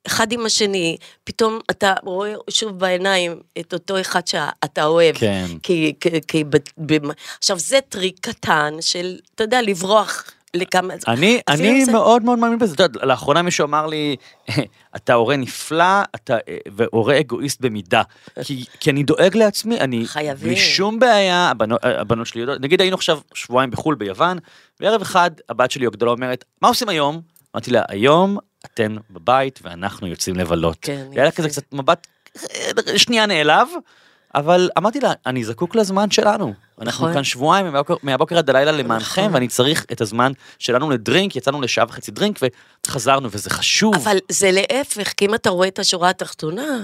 אחד עם השני, פתאום אתה רואה שוב בעיניים את אותו אחד שאתה אוהב. כן. כי, כי, כי ב, ב, עכשיו זה טריק קטן של, אתה יודע, לברוח לכמה... אני, אני זה- מאוד מאוד מאמין בזה. את יודעת, לאחרונה מישהו אמר לי, אתה הורה נפלא, אתה אה, והורה אגואיסט במידה. כי, כי אני דואג לעצמי, אני... חייבים. בלי שום בעיה, הבנות, הבנות שלי יודעות, נגיד היינו עכשיו שבועיים בחו"ל ביוון, וערב אחד הבת שלי הגדולה אומרת, מה עושים היום? אמרתי לה, היום אתן בבית ואנחנו יוצאים לבלות. כן, והיה לה יפה. כזה קצת מבט שנייה נעלב, אבל אמרתי לה, אני זקוק לזמן שלנו. אנחנו נכון. כאן שבועיים מהבוקר, עד הלילה למענכם, נכון. ואני צריך את הזמן שלנו לדרינק, יצאנו לשעה וחצי דרינק וחזרנו, וזה חשוב. אבל זה להפך, כי אם אתה רואה את השורה התחתונה,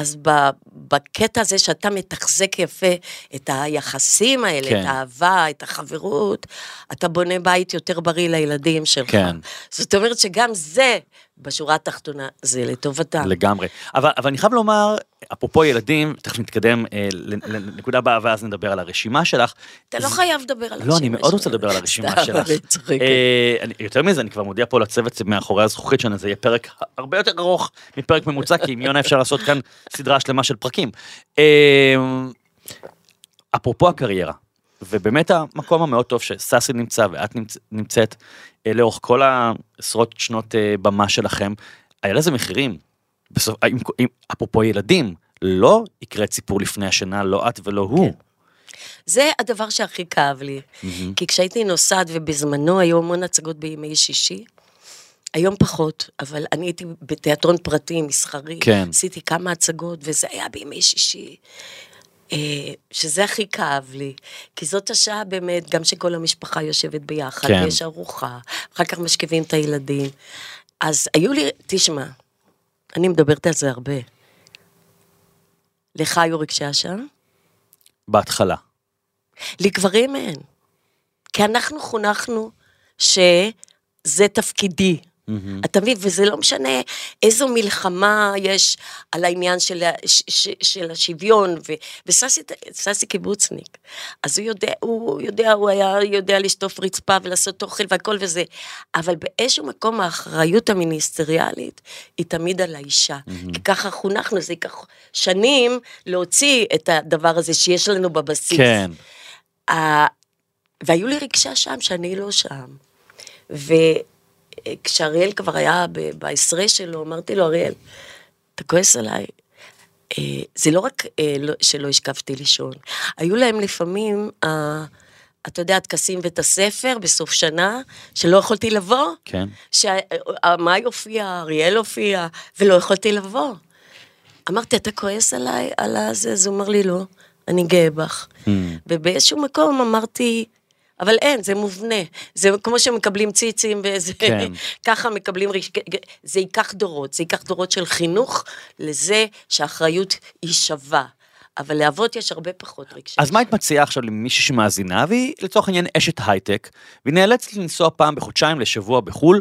אז ב, בקטע הזה שאתה מתחזק יפה את היחסים האלה, כן. את האהבה, את החברות, אתה בונה בית יותר בריא לילדים שלך. כן. זאת אומרת שגם זה, בשורה התחתונה, זה לטובתם. לגמרי. אבל, אבל אני חייב לומר, אפרופו ילדים, תכף נתקדם אה, לנקודה הבאה ואז נדבר על הרשימה שלך. אתה לא חייב לדבר על לא, אני הרשימה מאוד רוצה שלך. לדבר על הרשימה שלך. אה, אני- יותר מזה, אני כבר מודיע פה לצוות מאחורי הזכוכית שלנו, זה יהיה פרק הרבה יותר ארוך מפרק ממוצע, כי עם יונה אפשר לעשות כאן סדרה שלמה של פרקים. אה, אפרופו הקריירה, ובאמת המקום המאוד טוב שסאסי נמצא ואת נמצ- נמצאת אה, לאורך כל העשרות שנות אה, במה שלכם, היה לזה מחירים. בסוף, אם- אם- אפרופו ילדים, לא יקרה את סיפור לפני השינה, לא את ולא הוא. כן. זה הדבר שהכי כאב לי. מהמם. כי כשהייתי נוסעת, ובזמנו היו המון הצגות בימי שישי, היום פחות, אבל אני הייתי בתיאטרון פרטי, מסחרי. כן. עשיתי כמה הצגות, וזה היה בימי שישי. אה, שזה הכי כאב לי, כי זאת השעה באמת, גם שכל המשפחה יושבת ביחד, כן. ויש ארוחה, אחר כך משכיבים את הילדים. אז היו לי, תשמע, אני מדברת על זה הרבה. לך היו רגשי אשם? בהתחלה. לגברים אין. כי אנחנו חונכנו שזה תפקידי. אתה מבין? וזה לא משנה איזו מלחמה יש על העניין של, ש, ש, של השוויון, ו, וססי ססי קיבוצניק, אז הוא יודע, הוא יודע, הוא היה יודע לשטוף רצפה ולעשות אוכל והכל וזה, אבל באיזשהו מקום האחריות המיניסטריאלית היא תמיד על האישה, כי ככה חונכנו, זה ייקח שנים להוציא את הדבר הזה שיש לנו בבסיס. כן. ה- והיו לי רגשי אשם שאני לא שם. וכשאריאל כבר היה בעשרה שלו, אמרתי לו, אריאל, אתה כועס עליי? אה, זה לא רק אה, לא- שלא השקפתי לישון, היו להם לפעמים, אה, אתה יודע, טקסים ואת הספר בסוף שנה, שלא יכולתי לבוא. כן. שמאי הופיע, אריאל הופיע, ולא יכולתי לבוא. אמרתי, אתה כועס עליי, על הזה? אז הוא אמר לי, לא, אני גאה בך. ובאיזשהו מקום אמרתי, אבל אין, זה מובנה. זה כמו שמקבלים ציצים וזה, כן. ככה מקבלים, רש- זה ייקח דורות, זה ייקח דורות של חינוך לזה שהאחריות היא שווה. אבל לאבות יש הרבה פחות רגשי. אז מה היית מציעה עכשיו למישהי שמאזינה, והיא לצורך העניין אשת הייטק, והיא נאלצת לנסוע פעם בחודשיים לשבוע בחו"ל,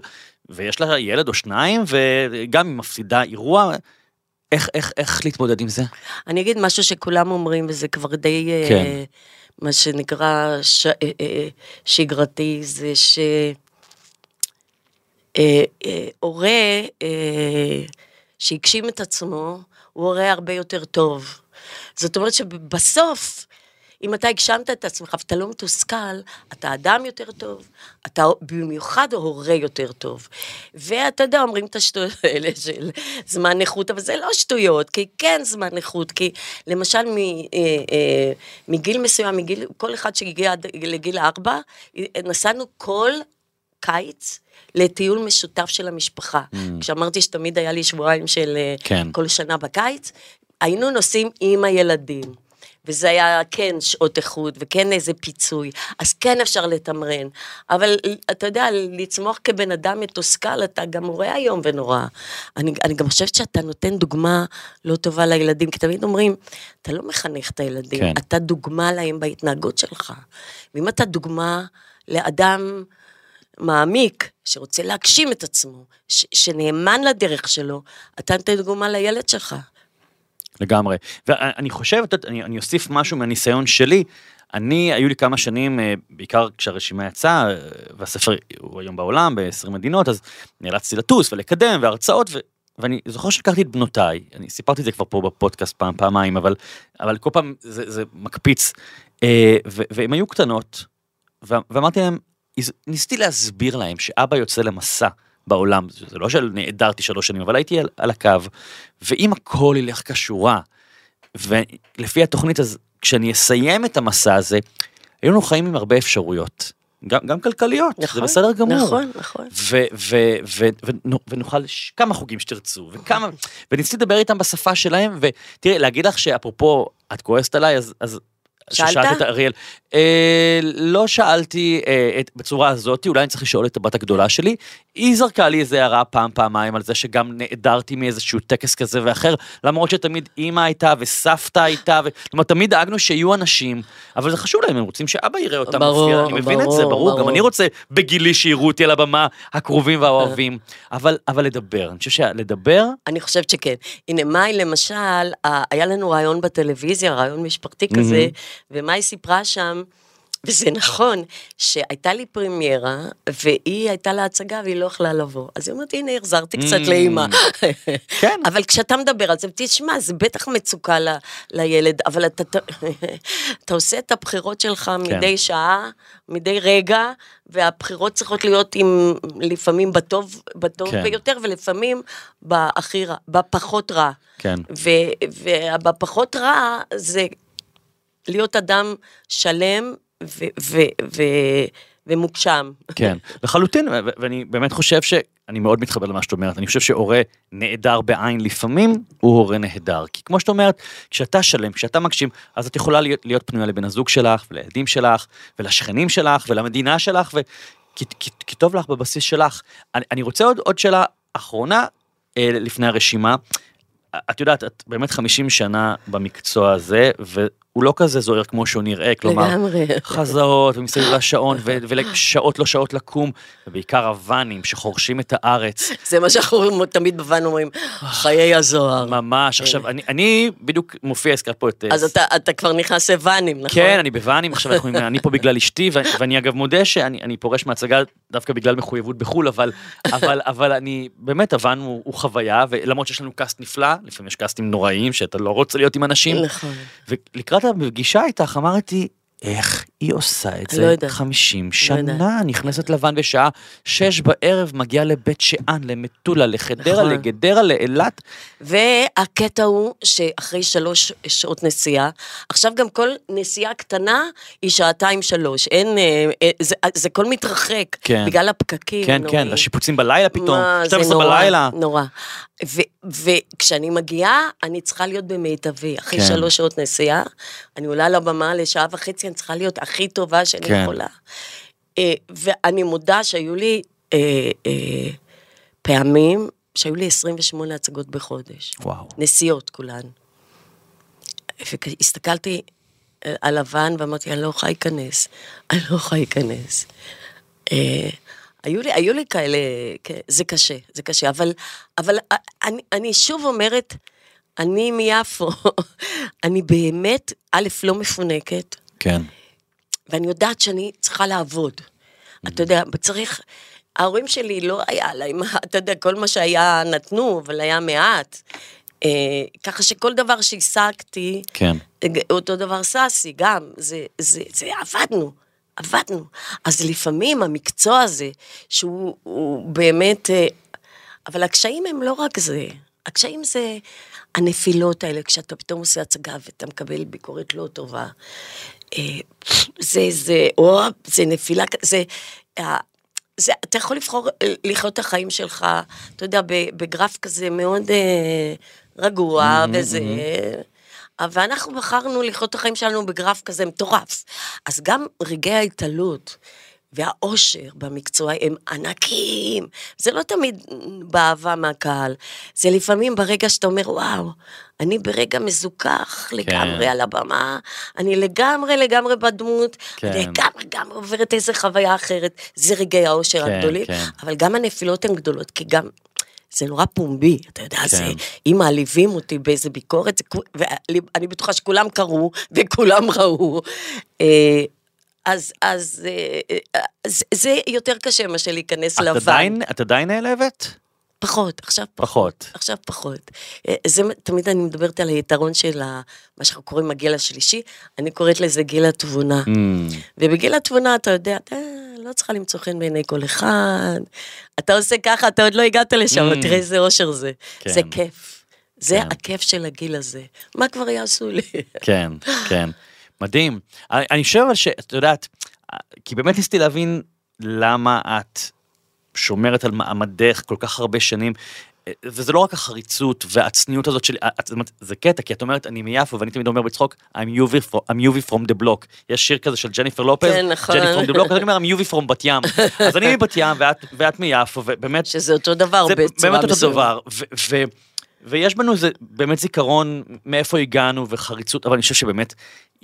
ויש לה ילד או שניים, וגם היא מפסידה אירוע, איך, איך, איך להתמודד עם זה? אני אגיד משהו שכולם אומרים, וזה כבר די, כן. אה, מה שנקרא ש, אה, אה, שגרתי, זה. אה, אה, הורה אה, שהגשים את עצמו, הוא הורה הרבה יותר טוב. זאת אומרת שבסוף, אם אתה הגשמת את עצמך ואתה לא מתוסכל, אתה אדם יותר טוב, אתה במיוחד הורה יותר טוב. ואתה יודע, אומרים את השטויות האלה של זמן איכות, אבל זה לא שטויות, כי כן זמן איכות, כי למשל מ, אה, אה, מגיל מסוים, מגיל, כל אחד שהגיע לגיל ארבע, נסענו כל קיץ לטיול משותף של המשפחה. כשאמרתי שתמיד היה לי שבועיים של אה, כן. כל שנה בקיץ, היינו נוסעים עם הילדים. וזה היה כן שעות איכות וכן איזה פיצוי, אז כן אפשר לתמרן. אבל אתה יודע, לצמוח כבן אדם מתוסכל, אתה גם רואה איום ונורא. אני, אני גם חושבת שאתה נותן דוגמה לא טובה לילדים, כי תמיד אומרים, אתה לא מחנך את הילדים, כן. אתה דוגמה להם בהתנהגות שלך. ואם אתה דוגמה לאדם מעמיק, שרוצה להגשים את עצמו, ש- שנאמן לדרך שלו, אתה נותן דוגמה לילד שלך. לגמרי. ואני חושב, אני, אני אוסיף משהו מהניסיון שלי. אני, היו לי כמה שנים, אה, בעיקר כשהרשימה יצאה, אה, והספר הוא היום בעולם, ב-20 מדינות, אז נאלצתי לטוס ולקדם והרצאות, ו... ואני זוכר שלקחתי את בנותיי, אני סיפרתי את זה כבר פה בפודקאסט פעם, פעמיים, אבל, אבל כל פעם זה, זה מקפיץ. אה, ו- והן היו קטנות, ואמרתי להם, ניסיתי להסביר להם שאבא יוצא למסע בעולם, זה לא שנעדרתי שלוש שנים, אבל הייתי על, על הקו, ואם הכל ילך כשורה, ולפי התוכנית, אז כשאני אסיים את המסע הזה, היו לנו חיים עם הרבה אפשרויות, גם, גם כלכליות, נכון, זה בסדר גמור. נכון, נכון. ו- ו- ו- ו- ונוכל ש- כמה חוגים שתרצו, וכמה, וניסיתי לדבר איתם בשפה שלהם, ותראי, להגיד לך שאפרופו, את כועסת עליי, אז... אז שאלת? ששאלת את אריאל, אה, לא שאלתי אה, את, בצורה הזאת, אולי אני צריך לשאול את הבת הגדולה שלי. היא זרקה לי איזה הערה פעם, פעמיים על זה שגם נעדרתי מאיזשהו טקס כזה ואחר, למרות שתמיד אימא הייתה וסבתא הייתה, ו... אומרת, תמיד דאגנו שיהיו אנשים, אבל זה חשוב להם, הם רוצים שאבא יראה אותם ברור, מופיע, אני מבין את זה, ברור, ברור, גם ברור. אני רוצה בגילי שיראו אותי על הבמה, הקרובים והאוהבים, אבל, אבל לדבר, אני חושב שלדבר, אני חושבת שכן. הנה, מאי למשל, היה לנו רעיון בטלוויזיה, רעיון משפחתי כזה, ומאי סיפרה שם, וזה נכון, שהייתה לי פרמיירה, והיא הייתה לה הצגה והיא לא יכלה לבוא. אז היא אומרת, הנה, החזרתי קצת Mm. לאימא. כן. אבל כשאתה מדבר על זה, תשמע, זה בטח מצוקה ל, לילד, אבל אתה, אתה, אתה עושה את הבחירות שלך כן. מדי שעה, מדי רגע, והבחירות צריכות להיות עם, לפעמים בטוב, בטוב כן. ביותר, ולפעמים בהכי רע, בפחות רע. כן. ובפחות רע זה להיות אדם שלם ו- ו- ו- ומוגשם. כן, לחלוטין, ו- ו- ואני באמת חושב ש... אני מאוד מתחבר למה שאת אומרת, אני חושב שהורה נעדר בעין לפעמים, הוא הורה נהדר. כי כמו שאת אומרת, כשאתה שלם, כשאתה מגשים, אז את יכולה להיות, להיות פנויה לבן הזוג שלך, ולילדים שלך, ולשכנים שלך, ולמדינה שלך, ו... כי, כי, כי טוב לך בבסיס שלך. אני, אני רוצה עוד, עוד שאלה אחרונה אה, לפני הרשימה. את יודעת, את באמת 50 שנה במקצוע הזה, והוא לא כזה זוהר כמו שהוא נראה, כלומר, לגמרי. חזרות ומסביב לשעון, ו- ושעות לא שעות לקום, ובעיקר הוואנים שחורשים את הארץ. זה מה שאנחנו תמיד בוואן אומרים, חיי הזוהר. ממש, עכשיו, אני, אני בדיוק מופיע, הזכרת פה את... אז אתה, אתה כבר נכנס לוואנים, נכון? כן, אני בוואנים, עכשיו אנחנו, אני פה בגלל אשתי, ו- ואני אגב מודה שאני אני פורש מהצגה דווקא בגלל מחויבות בחו"ל, אבל, אבל, אבל אני, באמת, הוואן הוא, הוא חוויה, ולמרות שיש לנו קאסט נפלא, לפעמים יש קאסטים נוראיים, שאתה לא רוצה להיות עם אנשים, נכון. ולקראת הפגישה איתך אמרתי, איך היא עושה את לא זה יודעת. 50 יודעת. שנה, נכנסת לבן בשעה 6 בערב, מגיעה לבית שאן, למטולה, לחדרה, נכון. לגדרה, לאילת. והקטע הוא שאחרי שלוש שעות נסיעה, עכשיו גם כל נסיעה קטנה היא שעתיים שלוש, אין, אה, אה, זה, זה כל מתרחק, כן. בגלל הפקקים. כן, כן, נוראיים. השיפוצים בלילה פתאום, מה, זה 12 נורא, בלילה. נורא. ו- וכשאני מגיעה, אני צריכה להיות במיטבי. אחרי כן. שלוש שעות נסיעה, אני עולה לבמה לשעה וחצי, אני צריכה להיות הכי טובה שאני כן. יכולה. אה, ואני מודה שהיו לי אה, אה, פעמים, שהיו לי 28 הצגות בחודש. וואו. נסיעות כולן. והסתכלתי על לבן ואמרתי, אני לא יכולה להיכנס, אני לא יכולה להיכנס. היו לי, היו לי כאלה, זה קשה, זה קשה, אבל, אבל אני, אני שוב אומרת, אני מיפו, אני באמת, א', לא מפונקת, כן. ואני יודעת שאני צריכה לעבוד. אתה יודע, צריך... ההורים שלי לא היה להם, אתה יודע, כל מה שהיה נתנו, אבל היה מעט. אה, ככה שכל דבר שהשגתי, כן. אותו דבר סאסי, גם, זה, זה, זה עבדנו, עבדנו. אז לפעמים המקצוע הזה, שהוא הוא באמת, אה, אבל הקשיים הם לא רק זה, הקשיים זה הנפילות האלה, כשאתה פתאום עושה הצגה ואתה מקבל ביקורת לא טובה. אה, זה, זה, או, זה נפילה, זה, אה, זה, אתה יכול לבחור אה, לחיות את החיים שלך, אתה יודע, בגרף כזה מאוד אה, רגוע וזה, ואנחנו בחרנו לחיות את החיים שלנו בגרף כזה מטורף. אז גם רגעי ההתעלות והאושר במקצוע הם ענקיים. זה לא תמיד באהבה מהקהל, זה לפעמים ברגע שאתה אומר, וואו, אני ברגע מזוכח לגמרי על הבמה, אני לגמרי לגמרי בדמות, כן. אני לגמרי לגמרי עוברת איזה חוויה אחרת. זה רגעי האושר כן, הגדולים, כן. אבל גם הנפילות הן גדולות, כי גם... זה נורא פומבי, אתה יודע, כן. זה, אם מעליבים אותי באיזה ביקורת, זה, ואני בטוחה שכולם קראו וכולם ראו. אה, אז, אז, אה, אה, אז זה יותר קשה מאשר להיכנס לבן. עדיין, את עדיין נעלבת? פחות, עכשיו פחות. פחות. עכשיו פחות. אה, זה, תמיד אני מדברת על היתרון של ה- מה שאנחנו קוראים הגיל השלישי, אני קוראת לזה גיל התבונה. Mm, ובגיל התבונה אתה יודע, אתה לא צריכה למצוא חן בעיני כל אחד, אתה עושה ככה, אתה עוד לא הגעת לשם, Mm. תראה איזה אושר זה. כן. זה כיף. זה כן. הכיף של הגיל הזה. מה כבר יעשו לי? כן, כן. מדהים. אני, חושב אבל שאת יודעת, כי באמת ניסיתי להבין למה את שומרת על מעמדך כל כך הרבה שנים. וזה לא רק החריצות והצניעות הזאת אומרת, זה קטע, כי את אומרת, אני מיפו, ואני תמיד אומר בצחוק, I'm UV from, I'm UV from the block. יש שיר כזה של ג'ניפר לופז, כן, נכון. ג'ני from the block, אז אני אומר, I'm UV from בת ים. אז אני מבת ים, ואת, ואת מיפו, ובאמת, שזה אותו דבר זה בצורה באמת אותו מסוימת. דבר, ו- ו- ויש בנו איזה באמת זיכרון מאיפה הגענו וחריצות, אבל אני חושב שבאמת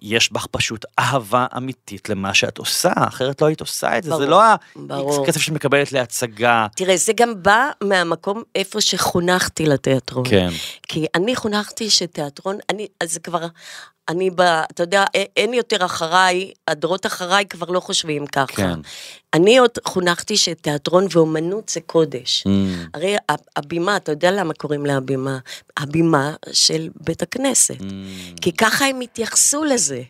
יש בך פשוט אהבה אמיתית למה שאת עושה, אחרת לא היית עושה את זה, זה ברור, לא ברור. הכסף שאת מקבלת להצגה. תראה, זה גם בא מהמקום איפה שחונכתי לתיאטרון. כן. כי אני חונכתי שתיאטרון, אני, אז זה כבר, אני ב... אתה יודע, אין יותר אחריי, הדורות אחריי כבר לא חושבים ככה. כן. אני עוד חונכתי שתיאטרון ואומנות זה קודש. Mm. הרי הבימה, אתה יודע למה קוראים לה הבימה? הבימה של בית הכנסת. Mm. כי ככה הם התייחסו לזה.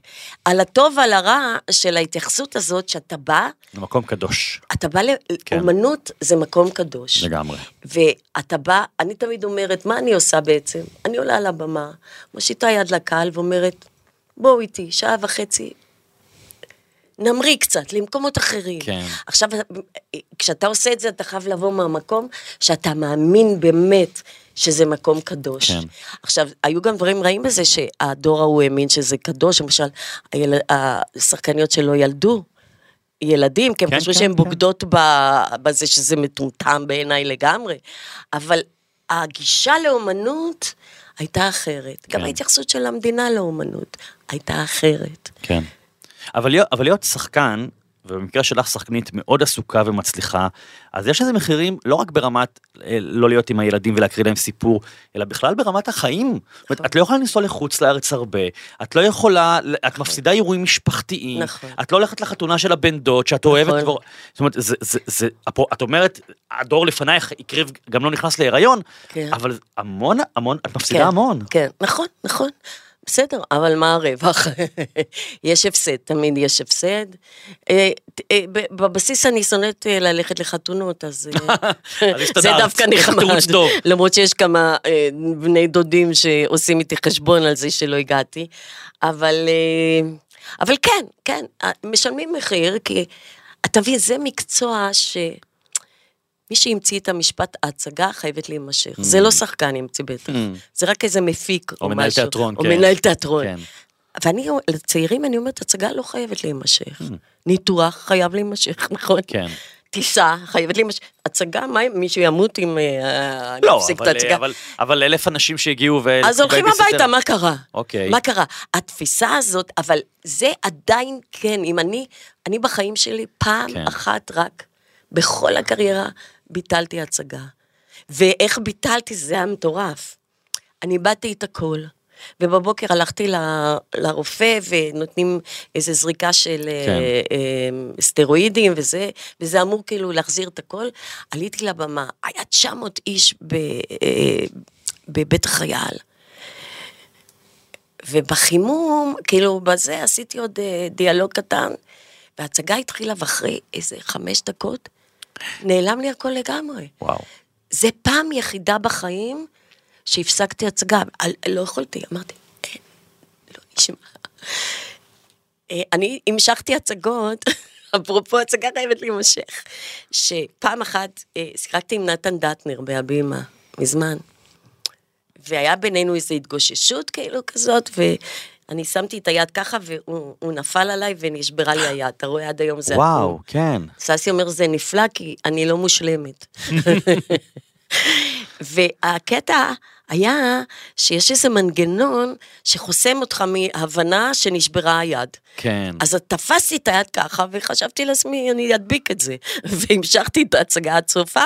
על הטוב ועל הרע של ההתייחסות הזאת, שאתה בא, זה מקום קדוש, אתה בא כן. לאומנות, זה מקום קדוש. לגמרי. ואתה בא, אני תמיד אומרת, מה אני עושה בעצם? אני עולה על הבמה, מושיטה יד לקהל ואומרת, בואו איתי, שעה וחצי, נמריא קצת למקומות אחרים. כן. עכשיו, כשאתה עושה את זה, אתה חייב לבוא מהמקום שאתה מאמין באמת שזה מקום קדוש. כן. עכשיו, היו גם דברים רעים בזה שהדור ההוא האמין שזה קדוש, למשל, היל... השחקניות שלו ילדו. ילדים, כי הם כן, חשבו כן, שהן כן. בוגדות בזה שזה מטומטם בעיניי לגמרי, אבל הגישה לאומנות הייתה אחרת. גם כן. ההתייחסות של המדינה לאומנות הייתה אחרת. כן. אבל אבל להיות שחקן, ובמקרה שלך שחקנית מאוד עסוקה ומצליחה, אז יש לזה מחירים לא רק ברמת אה, לא להיות עם הילדים ולהקריא להם סיפור, אלא בכלל ברמת החיים. זאת אומרת, את לא יכולה לנסוע לחוץ לארץ הרבה, את לא יכולה, את מפסידה אירועים משפחתיים, נכון. את לא הולכת לחתונה של הבן דוד שאת אוהבת, נכון. כבר- זאת אומרת, זה, זה, זה, את אומרת, הדור לפנייך הקריב, גם לא נכנס להיריון, כן. אבל המון, המון, את מפסידה כן, המון. כן, נכון, נכון. בסדר, אבל מה הרווח? יש הפסד, תמיד יש הפסד. אה, אה, בבסיס אני שונאת אה, ללכת לחתונות, אז. זה דווקא נחמד. למרות שיש כמה בני דודים שעושים איתי חשבון על זה שלא הגעתי. אבל, אבל כן, כן, משלמים מחיר, כי אתה מבין, זה מקצוע ש... מי שהמציא את המשפט ההצגה חייבת להימשך. זה לא שחקן המציא בטח, זה רק איזה מפיק או, Mm. או מנהל משהו. תיאטרון, או כן. מנהל תיאטרון. כן. ואני, לצעירים אני אומרת, הצגה לא חייבת להימשך. ניתוח חייב להימשך, נכון? Mm. כן. טיסה חייבת להימשך. הצגה, מה אם מישהו ימות אם אה, לא, נפסיק את אבל, ההצגה? אבל, אבל אלף אנשים שהגיעו ו... אז הולכים הביתה, מה קרה? אוקיי. מה קרה? התפיסה הזאת, אבל זה עדיין כן, אם אני, אני בחיים שלי פעם כן. אחת רק, בכל הקריירה, ביטלתי הצגה. ואיך ביטלתי, זה היה מטורף. אני באתי את הכל, ובבוקר הלכתי ל- לרופא ונותנים איזו זריקה של כן. אה, אה, סטרואידים וזה, וזה אמור כאילו להחזיר את הכל. עליתי לבמה, היה 900 איש ב, אה, בבית החייל. ובחימום, כאילו בזה עשיתי עוד אה, דיאלוג קטן, וההצגה התחילה ואחרי איזה חמש דקות, נעלם לי הכל לגמרי. וואו. זה פעם יחידה בחיים שהפסקתי הצגה, לא יכולתי, אמרתי, אין, לא נשמע. אה, אני המשכתי הצגות, אפרופו הצגה חייבת להימשך, שפעם אחת אה, שיחקתי עם נתן דטנר בהבימה, מזמן, והיה בינינו איזו התגוששות כאילו כזאת, ואני שמתי את היד ככה, והוא הוא נפל עליי ונשברה לי היד, אתה רואה עד היום זה וואו, עקום. כן. ססי אומר, זה נפלא, כי אני לא מושלמת. והקטע היה שיש איזה מנגנון שחוסם אותך מהבנה שנשברה היד. כן. אז תפסתי את היד ככה, וחשבתי לעצמי, אני אדביק את זה. והמשכתי את ההצגה עד סופה.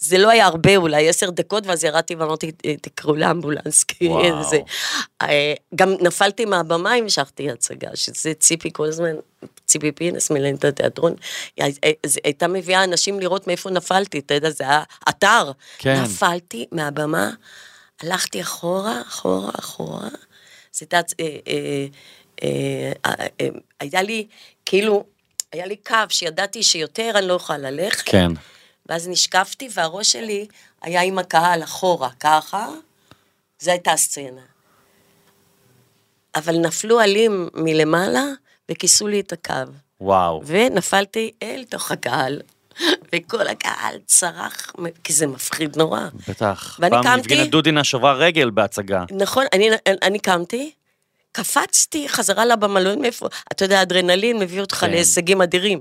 זה לא היה הרבה, אולי עשר דקות, ואז ירדתי ואמרתי, "אה, תקראו לאמבולנס, כי. זה... אה, גם נפלתי מהבמה, המשכתי הצגה, שזה ציפי כל הזמן, ציפי פינס מלנת התיאטרון, זו הייתה מביאה אנשים לראות מאיפה נפלתי, אתה יודע, זה היה אתר. כן. נפלתי מהבמה, הלכתי אחורה, אחורה, אחורה. זו הייתה... אה, אה, אה, אה, אה, היה לי, כאילו, היה לי קו שידעתי שיותר אני לא אוכל ללכת. כן. ואז נשקפתי, והראש שלי היה עם הקהל אחורה, ככה, זו הייתה הסצנה. אבל נפלו עלים מלמעלה וכיסו לי את הקו. וואו. ונפלתי אל תוך הקהל, וכל הקהל צרח, כי זה מפחיד נורא. בטח. ואני פעם קמתי- נפגינה דודינה שברה רגל בהצגה. נכון, אני, אני קמתי, קפצתי חזרה לבמה, לא יודעת מאיפה, אתה יודע, אדרנלין מביא אותך כן. להישגים אדירים.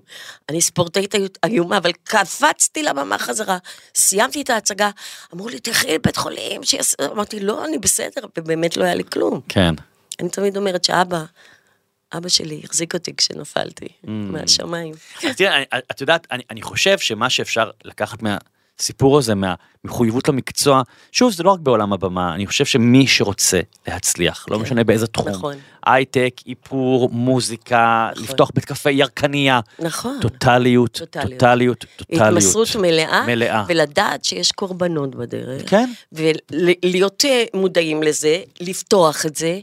אני ספורטאית איומה, אבל קפצתי לבמה חזרה, סיימתי את ההצגה, אמרו לי, תלכי לבית חולים, שיעש... אמרתי, לא, אני בסדר, ובאמת לא היה לי כלום. כן. אני תמיד אומרת שאבא, אבא שלי החזיק אותי כשנפלתי, מהשמיים. אז תראה, את יודעת, אני, אני חושב שמה שאפשר לקחת מהסיפור הזה, מהמחויבות למקצוע, שוב, זה לא רק בעולם הבמה, אני חושב שמי שרוצה להצליח, לא כן. משנה באיזה תחום, נכון. הייטק, איפור, מוזיקה, נכון. לפתוח בית קפה, ירקניה, נכון. טוטליות, טוטליות. טוטליות, טוטליות. התמסרות מלאה, מלאה. ולדעת שיש קורבנות בדרך. כן. ולהיות אה, מודעים לזה, לפתוח את זה,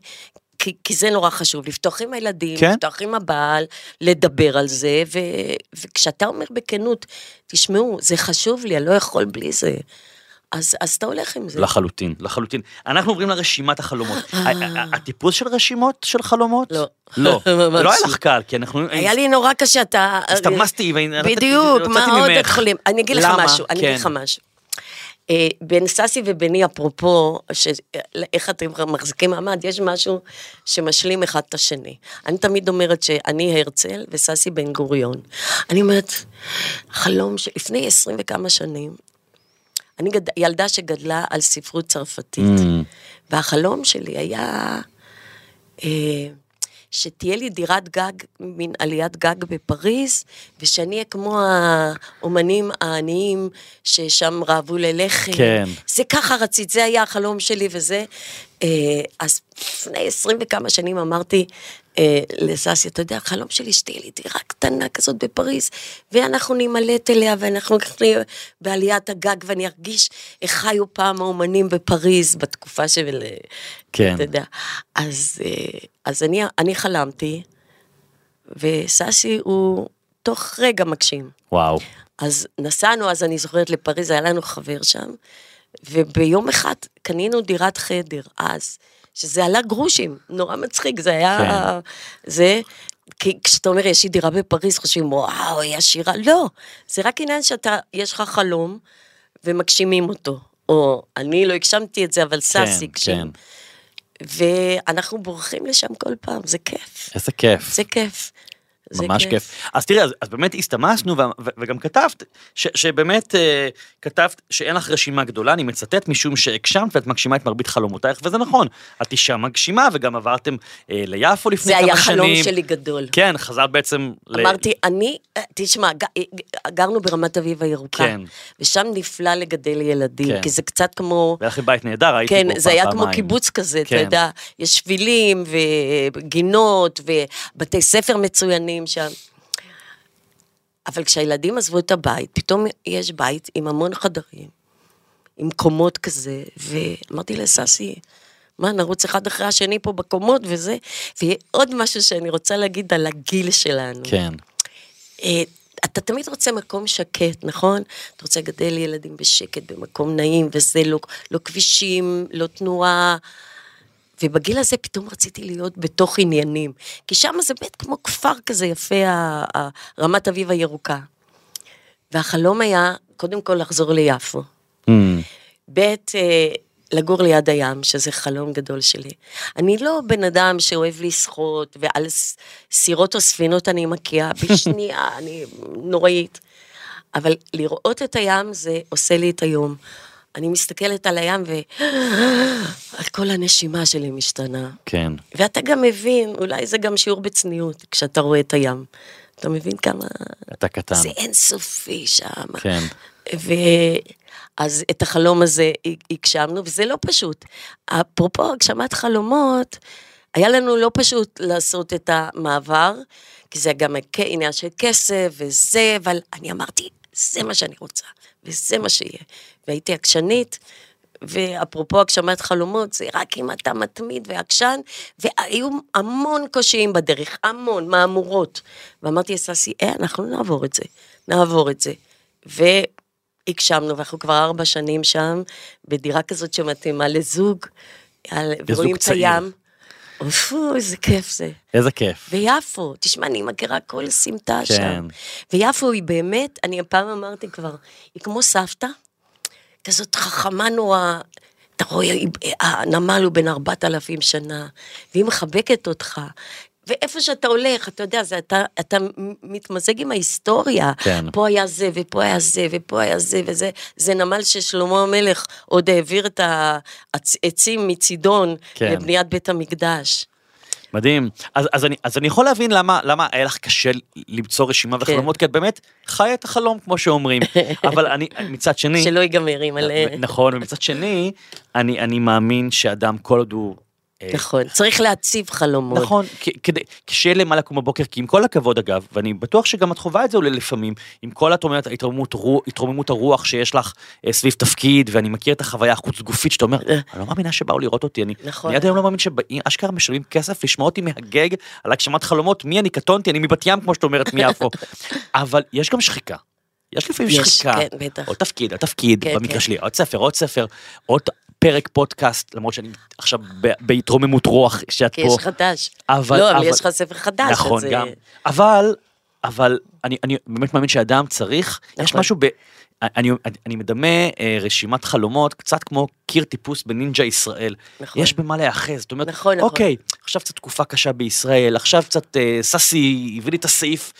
כי, כי זה נורא חשוב, לפתוח עם הילדים, כן. לפתוח עם הבעל, לדבר על זה, ו, וכשאתה אומר בכנות, תשמעו, זה חשוב לי, אני לא יכול בלי זה. אז, אז אתה הולך עם זה. לחלוטין, לחלוטין. אנחנו עוברים לרשימת החלומות. ה- ה- הטיפוס של רשימות של חלומות? לא. לא. לא היה לא. לך קל, כי אנחנו... היה לי נורא קשה, אתה... הסתמסתי ונתתי- בדיוק, מה עוד. יכולים? אני אגיד לך? משהו, אני אגיד לך כן. משהו. אה, בין ססי וביני, אפרופו, ש- איך אתם מחזיקים מעמד, יש משהו שמשלים אחד את השני. אני תמיד אומרת שאני הרצל וססי בן גוריון. אני אומרת, חלום שלפני עשרים וכמה שנים, אני גד... ילדה שגדלה על ספרות צרפתית, Mm. והחלום שלי היה אה, שתהיה לי דירת גג, מין עליית גג בפריז, ושאני אהיה כמו האומנים העניים ששם רעבו ללחם. כן. זה ככה רצית, זה היה החלום שלי וזה. אה, אז לפני עשרים וכמה שנים אמרתי אה, לססי, אתה יודע, החלום שלי שתהיה לי דירה קטנה כזאת בפריז, ואנחנו נימלט אליה, ואנחנו נהיה בעליית הגג, ואני ארגיש איך חיו פעם האומנים בפריז, בתקופה של... אה, כן. אתה יודע. אז, אה, אז אני, אני חלמתי, וססי הוא תוך רגע מגשים. וואו. אז נסענו, אז אני זוכרת לפריז, היה לנו חבר שם, וביום אחד קנינו דירת חדר, אז, שזה עלה גרושים, נורא מצחיק, זה היה... כן. זה... כי כשאתה אומר, יש לי דירה בפריז, חושבים, וואו, היא עשירה. לא, זה רק עניין שאתה, יש לך חלום ומגשימים אותו. או אני לא הגשמתי את זה, אבל ססי כן, הגשים. כן. ואנחנו בורחים לשם כל פעם, זה כיף. איזה כיף. זה כיף. זה ממש כיף. אז תראי, אז, אז באמת הסתמסנו, ו, ו, וגם כתבת, ש, שבאמת אה, כתבת שאין לך רשימה גדולה, אני מצטט, משום שהגשמת ואת מגשימה את מרבית חלומותייך, וזה נכון, את אישה מגשימה, וגם עברתם אה, ליפו לפני זה כמה היה שנים. חלום שלי גדול. כן, חזרת בעצם ל... אמרתי, אני, אה, תשמע, ג- גרנו ברמת אביב הירוקה, כן. ושם נפלא לגדל ילדים, כן. כי זה קצת כמו, והיה לכם בית נהדר, הייתי כן, בו זה פעם, היה כמו פעמיים. קיבוץ כזה, אתה כן. יודע, יש שבילים וגינות ובתי ספר מצוינים שם. אבל כשהילדים עזבו את הבית, פתאום יש בית עם המון חדרים, עם קומות כזה, ואמרתי לססי, מה, נרוץ אחד אחרי השני פה בקומות וזה, ועוד משהו שאני רוצה להגיד על הגיל שלנו. כן, אה, אתה תמיד רוצה מקום שקט, נכון? אתה רוצה לגדל ילדים בשקט, במקום נעים, וזה לא, לא כבישים, לא תנועה. ובגיל הזה פתאום רציתי להיות בתוך עניינים. כי שם זה באמת כמו כפר כזה יפה, רמת אביב הירוקה. והחלום היה, קודם כל לחזור ליפו. Mm, ב', אה, לגור ליד הים, שזה חלום גדול שלי. אני לא בן אדם שאוהב לשחות, ועל סירות או ספינות אני מקיאה בשנייה, אני נוראית. אבל לראות את הים זה עושה לי את היום. אני מסתכלת על הים וכל הנשימה שלי משתנה. כן, ואתה גם מבין, אולי זה גם שיעור בצניעות, כשאתה רואה את הים. אתה מבין כמה... אתה קטן. זה אינסופי שם. כן. ואז את החלום הזה הגשמנו, וזה לא פשוט. אפרופו הגשמת חלומות, היה לנו לא פשוט לעשות את המעבר, כי זה גם עניין של כסף וזה, אבל אני אמרתי, זה מה שאני רוצה, וזה מה שיהיה. והייתי עקשנית, ואפרופו הגשמת חלומות, זה רק אם אתה מתמיד ועקשן, והיו המון קושיים בדרך, המון, מהמורות. ואמרתי לססי, אה, אנחנו נעבור את זה, נעבור את זה. והגשמנו, ואנחנו כבר ארבע שנים שם, בדירה כזאת שמתאימה לזוג, ורואים את. הים. אופו, איזה כיף זה. איזה כיף. ויפו, תשמע, אני מכירה כל סמטה כן. שם. ויפו היא באמת, אני פעם אמרתי כבר, היא כמו סבתא, כזאת חכמה נורא. אתה רואה, היא- הנמל הוא בן ארבעת אלפים שנה, והיא מחבקת אותך. ואיפה שאתה הולך, אתה יודע, זה, אתה, אתה מתמזג עם ההיסטוריה. כן. פה היה זה, ופה היה זה, ופה היה זה, וזה, זה נמל ששלמה המלך עוד העביר את העצים מצידון כן. לבניית בית המקדש. מדהים. אז, אז, אני, אז אני יכול להבין למה, למה היה לך קשה למצוא רשימה וחלומות, כי את באמת חיה את החלום, כמו שאומרים. אבל אני, מצד שני... שלא ייגמר מלא. נכון, ומצד שני, אני, אני מאמין שאדם, כל עוד הוא... אה, נכון, צריך להציב חלומות. נכון, כדי, שיהיה למה לקום בבוקר, כי עם כל הכבוד אגב, ואני בטוח שגם את חווה את זה אולי לפעמים, עם כל התרוממות, רוח- התרוממות הרוח שיש לך אה, סביב תפקיד, ואני מכיר את החוויה החוץ גופית, שאתה אומר, אני לא מאמינה שבאו לראות אותי, אני נכון. אני עד היום לא מאמין שאשכרה משלמים כסף לשמוע אותי מהגג על הגשמת חלומות, מי אני קטונתי, אני מבת ים כמו שאת אומרת מיפו, אבל יש גם שחיקה. יש לפעמים יש, שחיקה. כן, בטח. עוד תפקיד, עוד תפקיד, כן, במקרה כן. שלי, עוד ספר, עוד ספר, עוד פרק פודקאסט, למרות שאני עכשיו בהתרוממות רוח שאת כי פה. יש חדש. אבל- לא, אבל אבל- יש לך ספר חדש. נכון, אז, אה, גם. אבל, אבל אני, אני באמת מאמין שאדם צריך, יש נכון. משהו ב... אני, אני מדמה אה, רשימת חלומות קצת כמו קיר טיפוס בנינג'ה ישראל. נכון. יש במה להיאחז, זאת אומרת, נכון, נכון. אוקיי, עכשיו קצת תקופה קשה בישראל, עכשיו קצת אה, ססי הביא לי את הסעיף.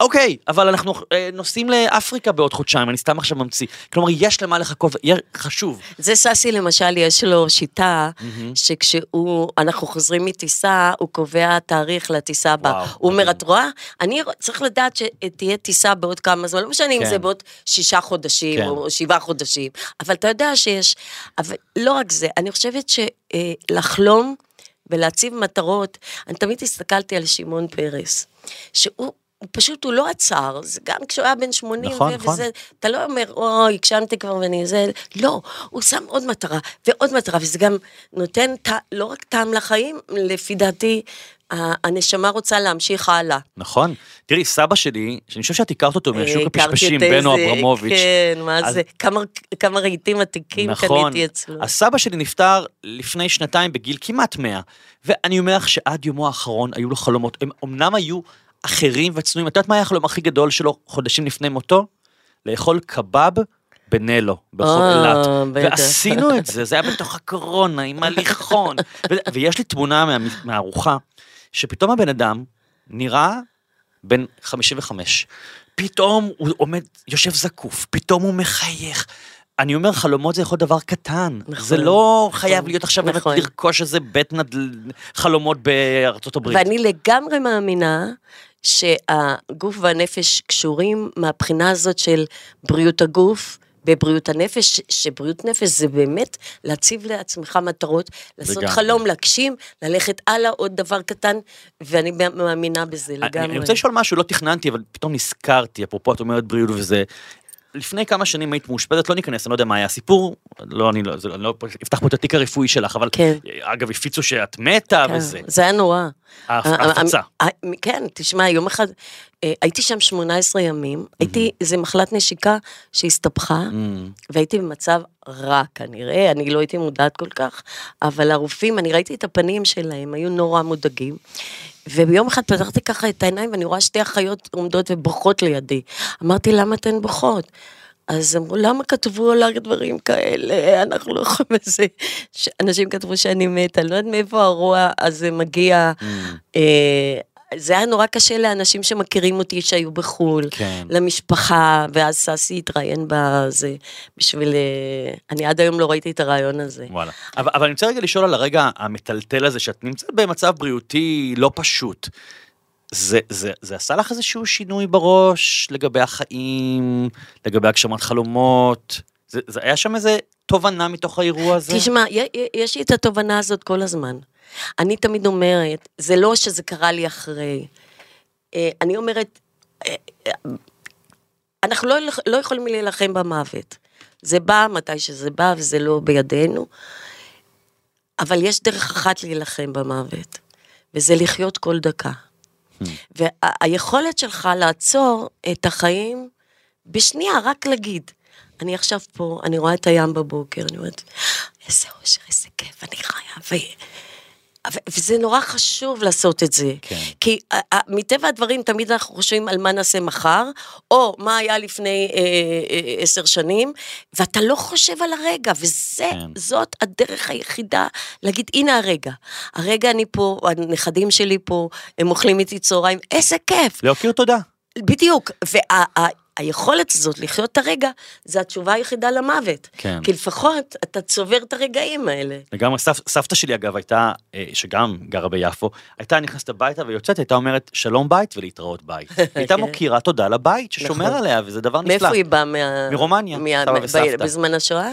אוקיי, אבל אנחנו אה, נוסעים לאפריקה בעוד חודשיים, אני סתם עכשיו ממציא. כלומר, יש למה לחכות, חשוב. זה סאסי למשל, יש לו שיטה שכשהוא, אנחנו חוזרים מטיסה, הוא קובע תאריך לטיסה הבאה. הוא אומר. את רואה? אני צריך לדעת שתהיה טיסה בעוד כמה זמן, לא משנה אם כן. זה בעוד שישה חודשים כן. או שבעה חודשים, אבל אתה יודע שיש, אבל לא רק זה, אני חושבת שלחלום ולהציב מטרות, אני תמיד הסתכלתי על שמעון פרס, שהוא... הוא פשוט, הוא לא עצר, זה גם כשהוא היה בן 80 נכון, ו- נכון. וזה, אתה לא אומר, אוי, הגשמתי כבר ואני זה, לא, הוא שם עוד מטרה ועוד מטרה, וזה גם נותן ט- לא רק טעם לחיים, לפי דעתי, הנשמה רוצה להמשיך הלאה. נכון. תראי, סבא שלי, שאני חושב שאת הכרת אותו מהשוק אה, הכרתי הפשפשים, בנו אברמוביץ'. כן, מה אז- זה, כמה- כמה רהיטים עתיקים נכון. קניתי אצלו. הסבא שלי נפטר לפני שנתיים בגיל כמעט 100, ואני אומר לך שעד יומו האחרון היו לו חלומות, הם אמנם היו אחרים וצנועים, את יודעת מה היה החלום הכי גדול שלו חודשים לפני מותו? לאכול קבב בנלו, ברחוב אה, אילת. בטח. ועשינו את זה, זה היה בתוך הקורונה, עם הליכון. ו- ויש לי תמונה מה- מהארוחה, שפתאום הבן אדם נראה בן 55. פתאום הוא עומד, יושב זקוף, פתאום הוא מחייך. אני אומר, חלומות זה יכול להיות דבר קטן. נכון, זה לא נכון, חייב להיות עכשיו נכון. לרכוש איזה בית נדל... חלומות בארצות הברית. ואני לגמרי מאמינה שהגוף והנפש קשורים מהבחינה הזאת של בריאות הגוף. בבריאות הנפש, שבריאות נפש זה באמת להציב לעצמך מטרות, לעשות לגמרי. חלום, להגשים, ללכת הלאה, עוד דבר קטן, ואני מאמינה בזה אני- לגמרי. אני רוצה לשאול משהו, לא תכננתי, אבל פתאום נזכרתי, אפרופו את אומרת בריאות וזה. לפני כמה שנים היית מאושפזת, לא ניכנס, אני לא יודע מה היה הסיפור, לא, אני לא, זה, אני לא אפתח פה את התיק הרפואי שלך, אבל כן. אגב, הפיצו שאת מתה כן, וזה. זה היה נורא. ההפ- ה- ה- ההפצה. ה- כן, תשמע, יום אחד, אה, הייתי שם 18 ימים, הייתי, זה מחלת נשיקה שהסתבכה, והייתי במצב רע כנראה, אני לא הייתי מודעת כל כך, אבל הרופאים, אני ראיתי את הפנים שלהם, היו נורא מודאגים. וביום אחד פתחתי ככה את העיניים ואני רואה שתי אחיות עומדות ובוכות לידי. אמרתי, למה אתן בוכות? אז אמרו, למה כתבו עליי דברים כאלה? אנחנו לא יכולים לזה. אנשים כתבו שאני מתה, אני לא יודעת מאיפה הרוע הזה מגיע. אה, זה היה נורא קשה לאנשים שמכירים אותי שהיו בחו"ל, כן. למשפחה, ואז ססי התראיין בזה, בשביל... אה, אני עד היום לא ראיתי את הרעיון הזה. וואלה. אבל, אבל אני רוצה רגע לשאול על הרגע המטלטל הזה, שאת נמצאת במצב בריאותי לא פשוט. זה, זה, זה עשה לך איזשהו שינוי בראש לגבי החיים, לגבי הגשמת חלומות? זה, זה היה שם איזה תובנה מתוך האירוע הזה? תשמע, יש לי את התובנה הזאת כל הזמן. אני תמיד אומרת, זה לא שזה קרה לי אחרי. אה, אני אומרת, אה, אה, אנחנו לא, לא יכולים להילחם במוות. זה בא מתי שזה בא וזה לא בידינו, אבל יש דרך אחת להילחם במוות, וזה לחיות כל דקה. והיכולת שלך לעצור את החיים בשנייה, רק להגיד, אני עכשיו פה, אני רואה את הים בבוקר, אני אומרת, איזה אושר, איזה כיף, אני חיה, ו... וזה נורא חשוב לעשות את זה. כן. כי ה- ה- מטבע הדברים, תמיד אנחנו חושבים על מה נעשה מחר, או מה היה לפני אה, אה, עשר שנים, ואתה לא חושב על הרגע, וזאת כן. הדרך היחידה להגיד, הנה הרגע. הרגע אני פה, הנכדים שלי פה, הם אוכלים איתי צהריים, איזה כיף. להכיר תודה. בדיוק, והיכולת הזאת לחיות את הרגע, זה התשובה היחידה למוות. כן. כי לפחות אתה צובר את הרגעים האלה. לגמרי, סב, סבתא שלי אגב הייתה, אה, שגם גרה ביפו, הייתה נכנסת הביתה ויוצאת, הייתה אומרת שלום בית ולהתראות בית. הייתה כן. מוקירה תודה לבית ששומר נכון. עליה, וזה דבר נפלא. מאיפה היא באה? מה... מרומניה. סבא וסבתא. בזמן השואה?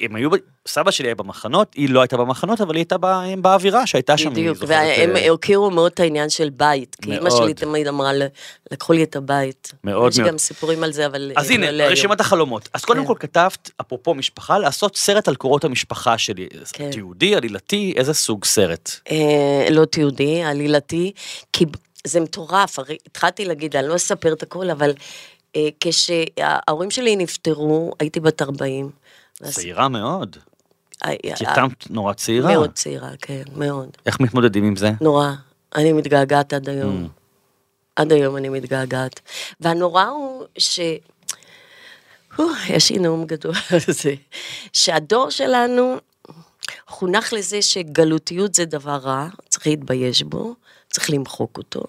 הם היו, סבא שלי היה במחנות, היא לא הייתה במחנות, אבל היא הייתה בא- באווירה שהייתה שם, בדיוק. והם אה, הכירו מאוד את העניין של בית, כי אימא. שלי תמיד אמרה, "ל- לקחו לי את הבית. מאוד יש מאוד. גם סיפורים על זה, אבל... אז אה, הנה, לא להיום. רשימת החלומות. אז קודם כן. כל כתבת, אפרופו משפחה, לעשות סרט על קורות המשפחה שלי. כן. תיעודי, עלילתי, איזה סוג סרט? אה, לא תיעודי, עלילתי, כי זה מטורף, הרי התחלתי להגיד, אני לא אספר את הכל, אבל אה, כשההורים שלי נפטרו, הייתי בת 40. צעירה מאוד. אה, אה, התייתמת נורא צעירה. מאוד צעירה, כן, מאוד. איך מתמודדים עם זה? נורא. אני מתגעגעת עד היום. Mm. עד היום אני מתגעגעת. והנורא הוא ש... יש לי נאום גדול על זה. שהדור שלנו חונך לזה שגלותיות זה דבר רע, צריך להתבייש בו, צריך למחוק אותו.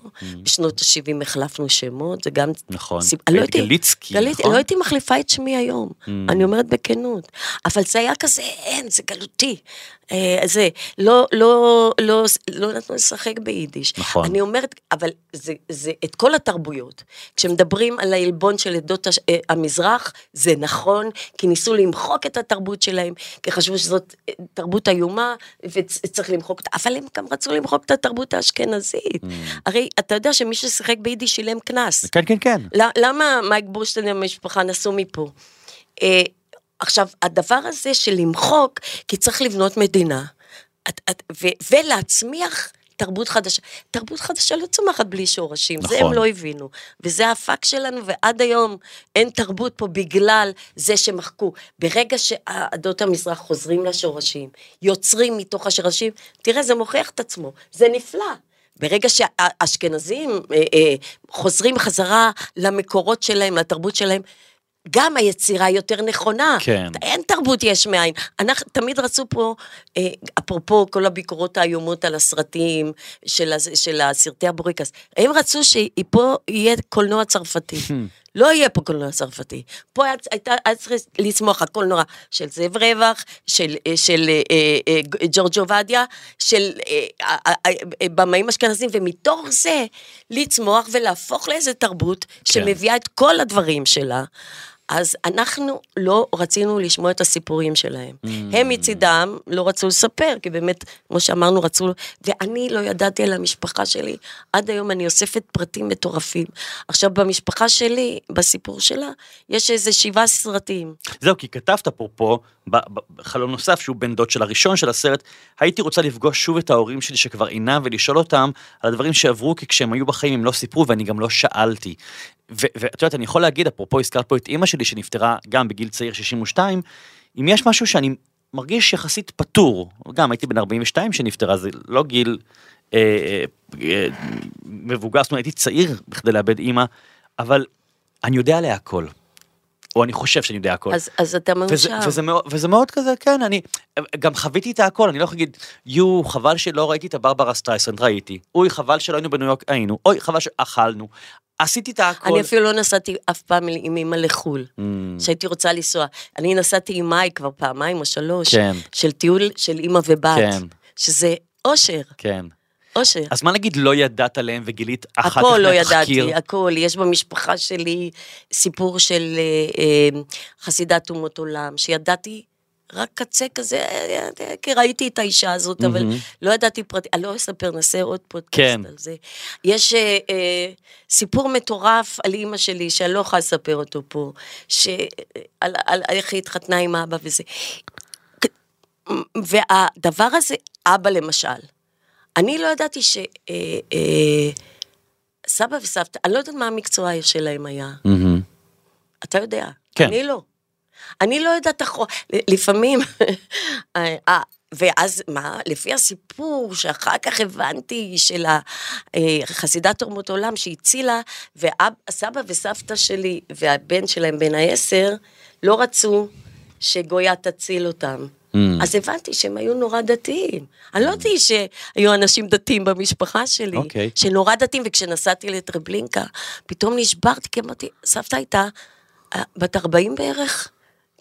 בשנות ה-70 החלפנו שמות, זה גם... נכון. סיב- אני לא גליצקי, גלית- נכון? לא הייתי מחליפה את שמי היום, אני אומרת בכנות. אבל זה היה כזה, אין, זה גלותי. אה, זה, לא, לא, לא, לא נתנו לשחק ביידיש. נכון. אני אומרת, אבל זה, זה את כל התרבויות. כשמדברים על העלבון של עדות הש- אה, המזרח, זה נכון, כי ניסו למחוק את התרבות שלהם, כי חשבו שזאת אה, תרבות איומה, וצריך למחוק אותה, אבל הם גם רצו למחוק את התרבות האשכנזית. הרי אתה יודע שמי ששיחק ביידיש שילם קנס. כן, כן, כן. למה מייק בורשטיין והמשפחה נסעו מפה? אה, עכשיו, הדבר הזה של למחוק, כי צריך לבנות מדינה, את, את, ו, ולהצמיח תרבות חדשה. תרבות חדשה לא צומחת בלי שורשים, זה נכון. הם לא הבינו. וזה הפאק שלנו, ועד היום אין תרבות פה בגלל זה שמחקו. ברגע שעדות המזרח חוזרים לשורשים, יוצרים מתוך השורשים, תראה, זה מוכיח את עצמו, זה נפלא. ברגע שהאשכנזים אה, אה, חוזרים חזרה למקורות שלהם, לתרבות שלהם, גם היצירה יותר נכונה. כן. אין תרבות יש מאין. אנחנו תמיד רצו פה, אה, אפרופו כל הביקורות האיומות על הסרטים של, של הסרטי הבורקס, הם רצו שפה יהיה קולנוע צרפתי. לא יהיה פה קולנוע צרפתי. פה היה, הייתה, היה צריך לצמוח הקולנוע של זאב רווח, של, אה, של אה, אה, אה, ג'ורג' עובדיה, של אה, אה, אה, אה, במאים אשכנזים, ומתוך זה לצמוח ולהפוך לאיזה תרבות שמביאה את כל הדברים שלה. אז אנחנו לא רצינו לשמוע את הסיפורים שלהם. Mm. הם מצידם לא רצו לספר, כי באמת, כמו שאמרנו, רצו... ואני לא ידעתי על המשפחה שלי. עד היום אני אוספת פרטים מטורפים. עכשיו, במשפחה שלי, בסיפור שלה, יש איזה שבעה סרטים. זהו, כי כתבת אפרופו, ב- ב- בחלום נוסף, שהוא בן דוד של הראשון של הסרט, הייתי רוצה לפגוש שוב את ההורים שלי שכבר אינם ולשאול אותם על הדברים שעברו, כי כשהם היו בחיים הם לא סיפרו ואני גם לא שאלתי. ואת יודעת, אני יכול להגיד, אפרופו הזכרת פה את אימא שלי שנפטרה גם בגיל צעיר 62, אם יש משהו שאני מרגיש יחסית פטור, גם הייתי בן 42 שנפטרה, זה לא גיל אה, אה, אה, מבוגר, זאת אומרת הייתי צעיר בכדי לאבד אימא, אבל אני יודע עליה הכל. או אני חושב שאני יודע הכל. אז, אז אתה וזה, מאושר. וזה, מאוד, וזה מאוד כזה, כן, אני גם חוויתי את הכל, אני לא יכול להגיד, יו, חבל שלא ראיתי את הברברה סטרייסנד, ראיתי. אוי, חבל שלא היינו בניו יורק, היינו. אוי, חבל שאכלנו. עשיתי את הכל. אני אפילו לא נסעתי אף פעם עם אמא לחו"ל, Mm, שהייתי רוצה לנסוע. אני נסעתי עם מאי כבר פעמיים או שלוש, כן. של טיול של אמא ובת, כן. שזה אושר, כן. אושר. אז מה נגיד לא ידעת עליהם וגילית אחר כך הכל לא? ידעתי, הכל. יש במשפחה שלי סיפור של אה, אה, חסידת אומות עולם, שידעתי רק קצה כזה, כי ראיתי את האישה הזאת, אבל לא ידעתי פרטי, אני לא אספר, נעשה עוד פודקאסט כן. על זה. יש אה, אה, סיפור מטורף על אימא שלי, שאני לא יכולה לספר אותו פה, על, איך היא התחתנה עם אבא וזה. והדבר הזה, אבא למשל, אני לא ידעתי ש... אה, סבא וסבתא, אני לא יודעת מה המקצוע שלהם היה. אתה יודע. כן. אני לא. אני לא יודעת לפעמים, אה, אה, ואז מה, לפי הסיפור שאחר כך הבנתי של ה- אה, חסידת תורמות עולם שהצילה, וסבא וסבתא שלי והבן שלהם בן העשר, לא רצו שגויה תציל אותם. Mm. אז הבנתי שהם היו נורא דתיים. אני לא ידעתי שהיו אנשים דתיים במשפחה שלי, אוקיי. שנורא דתיים, וכשנסעתי לטרבלינקה, פתאום נשברתי, כי אמרתי, סבתא הייתה בת 40 בערך,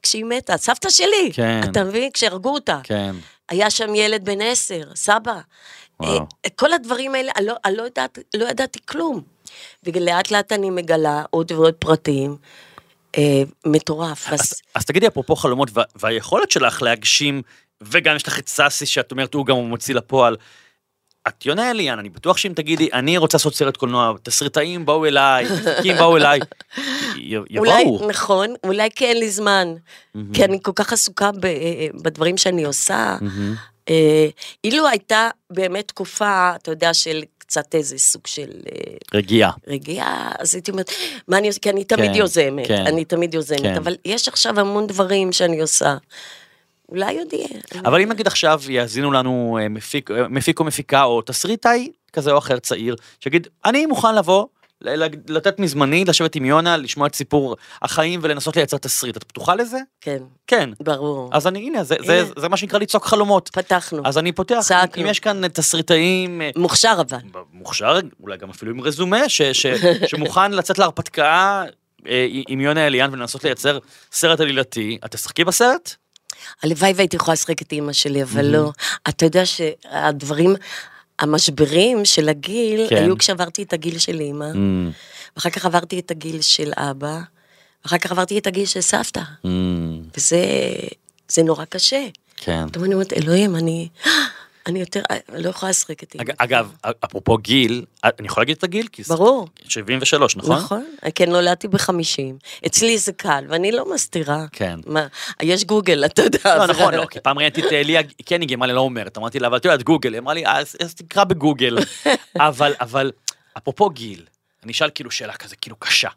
כשהיא מתה, סבתא שלי, כן. אתה מבין? כשהרגו אותה. כן. היה שם ילד בן עשר, סבא. וואו. אה, כל הדברים האלה, אני לא, אני לא, יודעת, לא ידעתי כלום. ולאט לאט אני מגלה עוד ועוד פרטים. אה, מטורף. אז, אז, אז תגידי, אפרופו חלומות, וה, והיכולת שלך להגשים, וגם יש לך את סאסי, שאת אומרת, הוא גם מוציא לפועל. את יונה אליאן, אני בטוח שאם תגידי, אני רוצה לעשות סרט קולנוע, תסריטאים באו אליי, מפיקים באו אליי, י- אולי, יבואו. נכון, אולי כי אין לי זמן. כי אני כל כך עסוקה ב, אה, בדברים שאני עושה, אה, אילו הייתה באמת תקופה, אתה יודע, של קצת איזה סוג של אה, רגיעה. רגיעה, אז הייתי אומרת, מה אני עושה? כי אני תמיד כן, יוזמת, כן. אני תמיד יוזמת, כן. אבל יש עכשיו המון דברים שאני עושה. אולי עוד יהיה. אבל אם נגיד עכשיו יאזינו לנו אה, מפיק, אה, מפיק או מפיקה או תסריטאי כזה או אחר צעיר, שיגיד, אני מוכן לבוא, לתת מזמני, לשבת עם יונה, לשמוע את סיפור החיים ולנסות לייצר תסריט. את פתוחה לזה? כן, כן. ברור. אז אני, הנה, זה, זה, הנה. זה מה שנקרא לצעוק חלומות. פתחנו. אז אני פותח, צעקנו. אם יש כאן תסריטאים אה, מוכשר אבל. מוכשר, אולי גם אפילו עם רזומה, ש, ש, שמוכן לצאת להרפתקה עם יונה אליאן ולנסות לייצר סרט עלילתי, את תשחקי בסרט? הלוואי והייתי יכולה לשחק את אימא שלי, אבל לא. אתה יודע שהדברים, המשברים של הגיל, כן. היו כשעברתי את הגיל של אימא, ואחר כך עברתי את הגיל של אבא, ואחר כך עברתי את הגיל של סבתא, וזה זה נורא קשה. כן. אני אומרת, אלוהים, אני, אני יותר, לא יכולה לשחק את אימא. אג- אגב, אפרופו גיל, אני יכול להגיד את הגיל? ברור. 73, נכון? נכון, כן, נולדתי בחמישים. אצלי זה קל, ואני לא מסתירה. כן. מה, יש גוגל, אתה יודע. לא, נכון, לא, כי פעם ראיינתי את ליה קניג, היא אמרה לי, לא אומרת, אמרתי לה, אבל את יודעת, גוגל, היא אמרה לי, אז אז תקרא בגוגל. אבל, אבל, אפרופו גיל, אני אשאל כאילו שאלה כזה, כאילו קשה.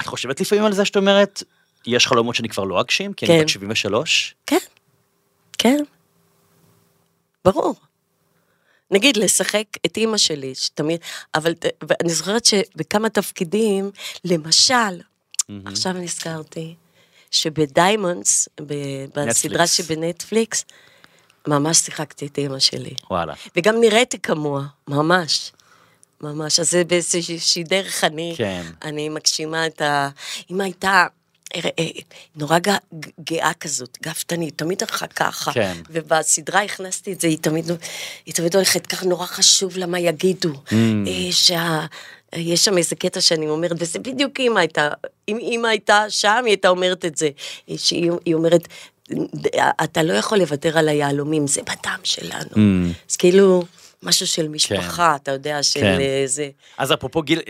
את חושבת לפעמים על זה שאת אומרת, יש חלומות שאני כבר לא אגשים, כי אני כן. בת 73? כן, כן. ברור. נגיד, לשחק את אימא שלי, שתמיד, אבל ואני זוכרת שבכמה תפקידים, למשל, עכשיו נזכרתי, שבדיימונדס, בסדרה נטפליקס. שבנטפליקס, ממש שיחקתי את אימא שלי. וואלה. וגם נראיתי כמוה, ממש. ממש, אז זה באיזושהי דרך אני, כן. אני מגשימה את ה... אמא הייתה נורא גא- גאה כזאת, גאוותנית, תמיד הלכה ככה. כן. ובסדרה הכנסתי את זה, היא תמיד, היא תמיד הולכת ככה, נורא חשוב לה מה יגידו. Mm. אה, שה... יש שם איזה קטע שאני אומרת, וזה בדיוק אימא הייתה, אם אימא הייתה שם, היא הייתה אומרת את זה. שהיא היא אומרת, אתה לא יכול לוותר על היהלומים, זה בדם שלנו. Mm. אז כאילו, משהו של משפחה, אתה יודע, של כן. אה, זה. אז אפרופו גיל,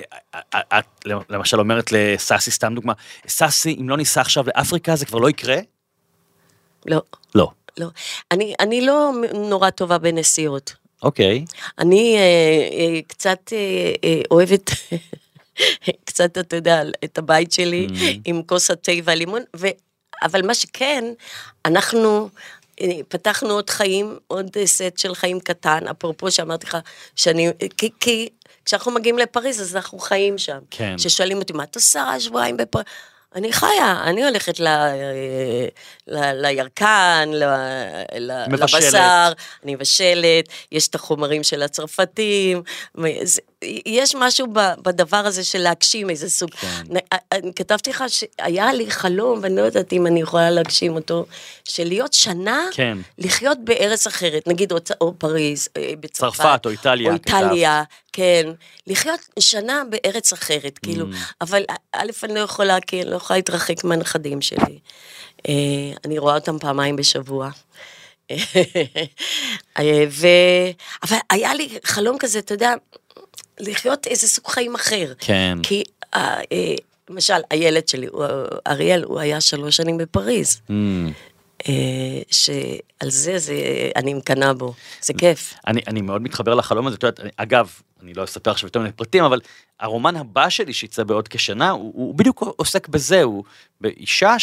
את למשל אומרת לסאסי, סתם דוגמה, סאסי, אם לא ניסע עכשיו לאפריקה, זה כבר לא יקרה? לא, לא. לא. אני, אני לא נורא טובה בנסיעות. אוקיי. אני אה, אה, קצת אה, אה, אוהבת, קצת, אתה יודע, את הבית שלי Mm-hmm. עם כוס התה והלימון, ו... אבל מה שכן, אנחנו אה, פתחנו עוד חיים, עוד סט של חיים קטן, אפרופו שאמרתי לך, שאני, כי, כי כשאנחנו מגיעים לפריז, אז אנחנו חיים שם. כן. ששואלים אותי, מה את עושה שבועיים בפריז? אני חיה, אני הולכת ל, אה, ל, לירקן, ל, ל, מבשלת. לבשר, אני מבשלת, יש את החומרים של הצרפתים, זה- יש משהו בדבר הזה של להגשים איזה סוג. כן. נ- אני כתבתי לך שהיה לי חלום, ואני לא יודעת אם אני יכולה להגשים אותו, של להיות שנה, כן. לחיות בארץ אחרת, נגיד או, או פריז, אה, בצרפת. צרפת או איטליה, או. איטליה, כן. לחיות שנה בארץ אחרת, כאילו. Mm. אבל א', אני לא יכולה, כי אני לא יכולה להתרחק מהנכדים שלי. אה, אני רואה אותם פעמיים בשבוע. אה, ו... אבל היה לי חלום כזה, אתה יודע, לחיות איזה סוג חיים אחר. כן. כי אה, אה, למשל, הילד שלי, הוא- אריאל, הוא היה שלוש שנים בפריז. Mm. אה, שעל זה, זה, אני מקנאה בו, זה כיף. אני, אני מאוד מתחבר לחלום הזה, את יודעת, אני- אגב, אני לא אספר עכשיו יותר מיני פרטים, אבל הרומן הבא שלי שיצא בעוד כשנה, הוא, הוא בדיוק עוסק בזה, הוא באישה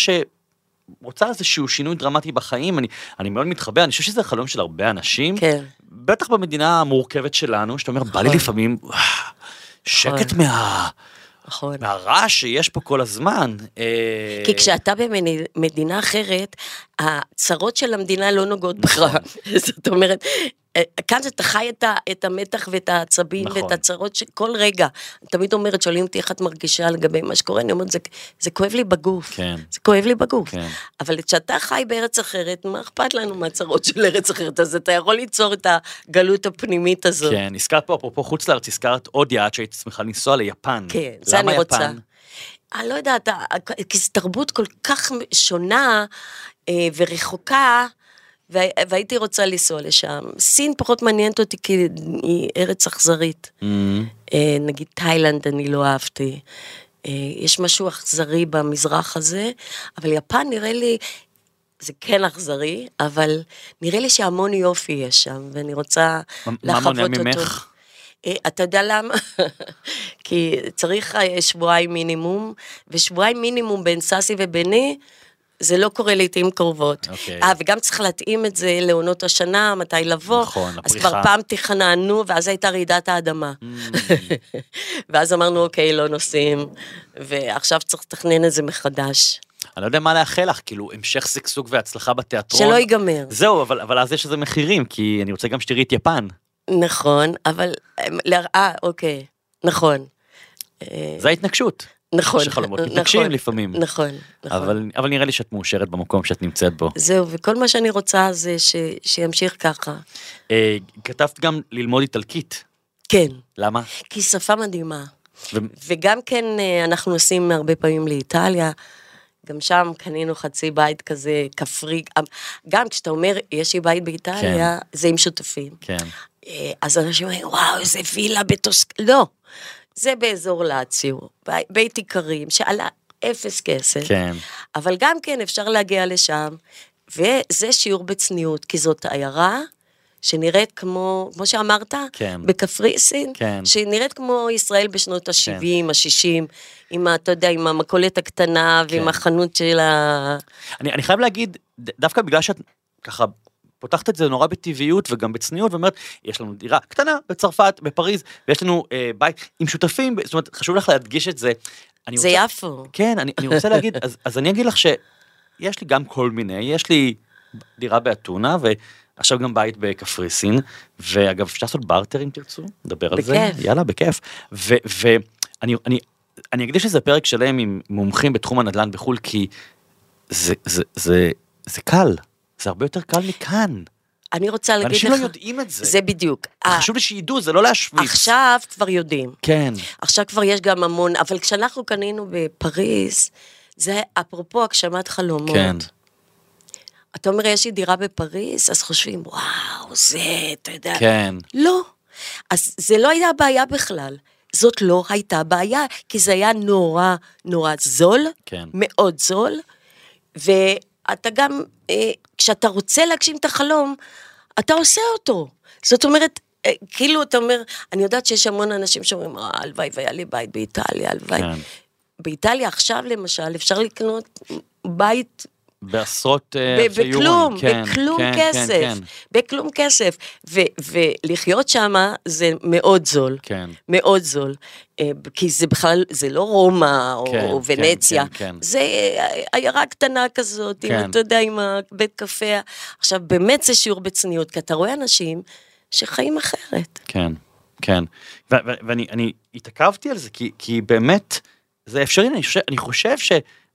שרוצה איזשהו שינוי דרמטי בחיים, אני, אני מאוד מתחבר, אני חושב שזה החלום של הרבה אנשים, כן. בטח במדינה המורכבת שלנו, שאתה אומר, בא לי נכון. לפעמים "וואו, שקט נכון. מה, נכון. מהרעש שיש פה כל הזמן. אה, כי כשאתה במדינה אחרת, הצרות של המדינה לא נוגעות בך. נכון. זאת אומרת, אה, כאן אתה חי את, ה, את המתח ואת העצבים נכון. ואת הצרות שכל רגע. אני תמיד אומרת, שואלים אותי איך את מרגישה לגבי מה שקורה, אני אומרת, זה, זה כואב לי בגוף. כן. זה כואב לי בגוף. כן. אבל כשאתה חי בארץ אחרת, מה אכפת לנו מהצרות של ארץ אחרת? אז אתה יכול ליצור את הגלות הפנימית הזאת. כן, הזכרת פה, אפרופו חוץ לארץ, הזכרת עוד יעד שהיית שמחה לנסוע ליפן. כן, זה אני רוצה. אני לא יודעת, כי זו תרבות כל כך שונה אה, ורחוקה, וה- והייתי רוצה לנסוע לשם. סין פחות מעניינת אותי כי היא ארץ אכזרית. Mm, אה, נגיד תאילנד אני לא אהבתי. אה, יש משהו אכזרי במזרח הזה, אבל יפן נראה לי זה כן אכזרי, אבל נראה לי שהמון יופי יש שם, ואני רוצה מה- מה לחוות מונע אותו. ממך? אה, אתה יודע למה? כי צריך אה, שבועיים מינימום, ושבועיים מינימום בין ססי וביני, זה לא קורה לעיתים קרובות. אוקיי. אה, וגם צריך להתאים את זה לעונות השנה, מתי לבוא. נכון, אז לפריחה. כבר פעם תכננו, ואז הייתה רעידת האדמה. Mm. ואז אמרנו, אוקיי, לא נוסעים, ועכשיו צריך לתכנן את זה מחדש. אני לא יודע מה לאחל לך, כאילו, המשך שגשוג והצלחה בתיאטרון. שלא ייגמר. זהו, אבל, אבל אז יש לזה מחירים, כי אני רוצה גם שתראי את יפן. נכון, אבל... אה, אוקיי, נכון. אה, זה ההתנגשות. נכון. של חלומות. נכון, מתנגשים לפעמים. נכון, נכון. אבל, אבל נראה לי שאת מאושרת במקום שאת נמצאת בו. זהו, וכל מה שאני רוצה זה ש... שימשיך ככה. אה, כתבת גם ללמוד איטלקית. כן, למה? כי שפה מדהימה. ו- וגם כן, אה, אנחנו נוסעים הרבה פעמים לאיטליה, גם שם קנינו חצי בית כזה כפרי. גם כשאתה אומר, יש לי בית באיטליה, זה עם שותפים. כן. אה, אז אנשים אומרים, וואו, איזה וילה בטוסק... לא, זה באזור לאציו, בי- בית איכרים, שעלה אפס כסף. כן. אבל גם כן אפשר להגיע לשם, וזה שיעור בצניעות, כי זאת עיירה שנראית כמו, כמו שאמרת, כן. בקפריסין, כן. שנראית כמו ישראל בשנות ה-70, ה-60, עם, ה- אתה יודע, עם המכולת הקטנה ועם כן. החנות של ה... אני, אני חייב להגיד, דווקא בגלל שאת ככה פותחת את זה נורא בטבעיות וגם בצניעות, ואומרת, יש לנו דירה קטנה בצרפת, בפריז, ויש לנו אה, בית עם שותפים, זאת אומרת, חשוב לך להדגיש את זה. זה רוצה, יפו. כן, אני, אני רוצה להגיד, אז, אז אני אגיד לך שיש לי גם כל מיני, יש לי דירה באתונה, ועכשיו גם בית בקפריסין, ואגב, אפשר לעשות בארטר אם תרצו, נדבר על זה, בכיף. יאללה, בכיף. ואני אני, אני אקדיש לזה פרק שלם עם מומחים בתחום הנדל"ן בחו"ל, כי זה, זה, זה, זה קל, זה הרבה יותר קל מכאן. אני רוצה להגיד לך... ואנשים לא יודעים את זה. זה בדיוק. חשוב לי שידעו, זה לא להשוויץ. עכשיו כבר יודעים. כן. עכשיו כבר יש גם המון, אבל כשאנחנו קנינו בפריז, זה אפרופו הגשמת חלומות. כן. אתה אומר, יש לי דירה בפריז, אז חושבים, וואו, זה, אתה יודע. כן. לא. אז זה לא היה בעיה בכלל. זאת לא הייתה בעיה, כי זה היה נורא נורא זול, כן. מאוד זול, ואתה גם, אה, כשאתה רוצה להגשים את החלום, אתה עושה אותו. זאת אומרת, אה, כאילו אתה אומר, אני יודעת שיש המון אנשים שאומרים, "אה, הלוואי והיה לי בית באיטליה, הלוואי. כן. באיטליה עכשיו למשל, אפשר לקנות בית בעשרות אה, אלפי יורו. בכלום, כן, בכלום כן, כסף, כן, כן. בכלום כסף. ו- ולחיות שם זה מאוד זול, כן. מאוד זול. אה, כי זה בכלל, זה לא רומא או, כן, או כן, ונציה, כן, כן. זה אה, עיירה קטנה כזאת, כן. עם, אתה יודע, עם הבית קפה. עכשיו, באמת זה שיעור בצניעות, כי אתה רואה אנשים שחיים אחרת. כן, כן. ו- ו- ואני אני התעכבתי על זה, כי, כי באמת, זה אפשרי, אני חושב, אני חושב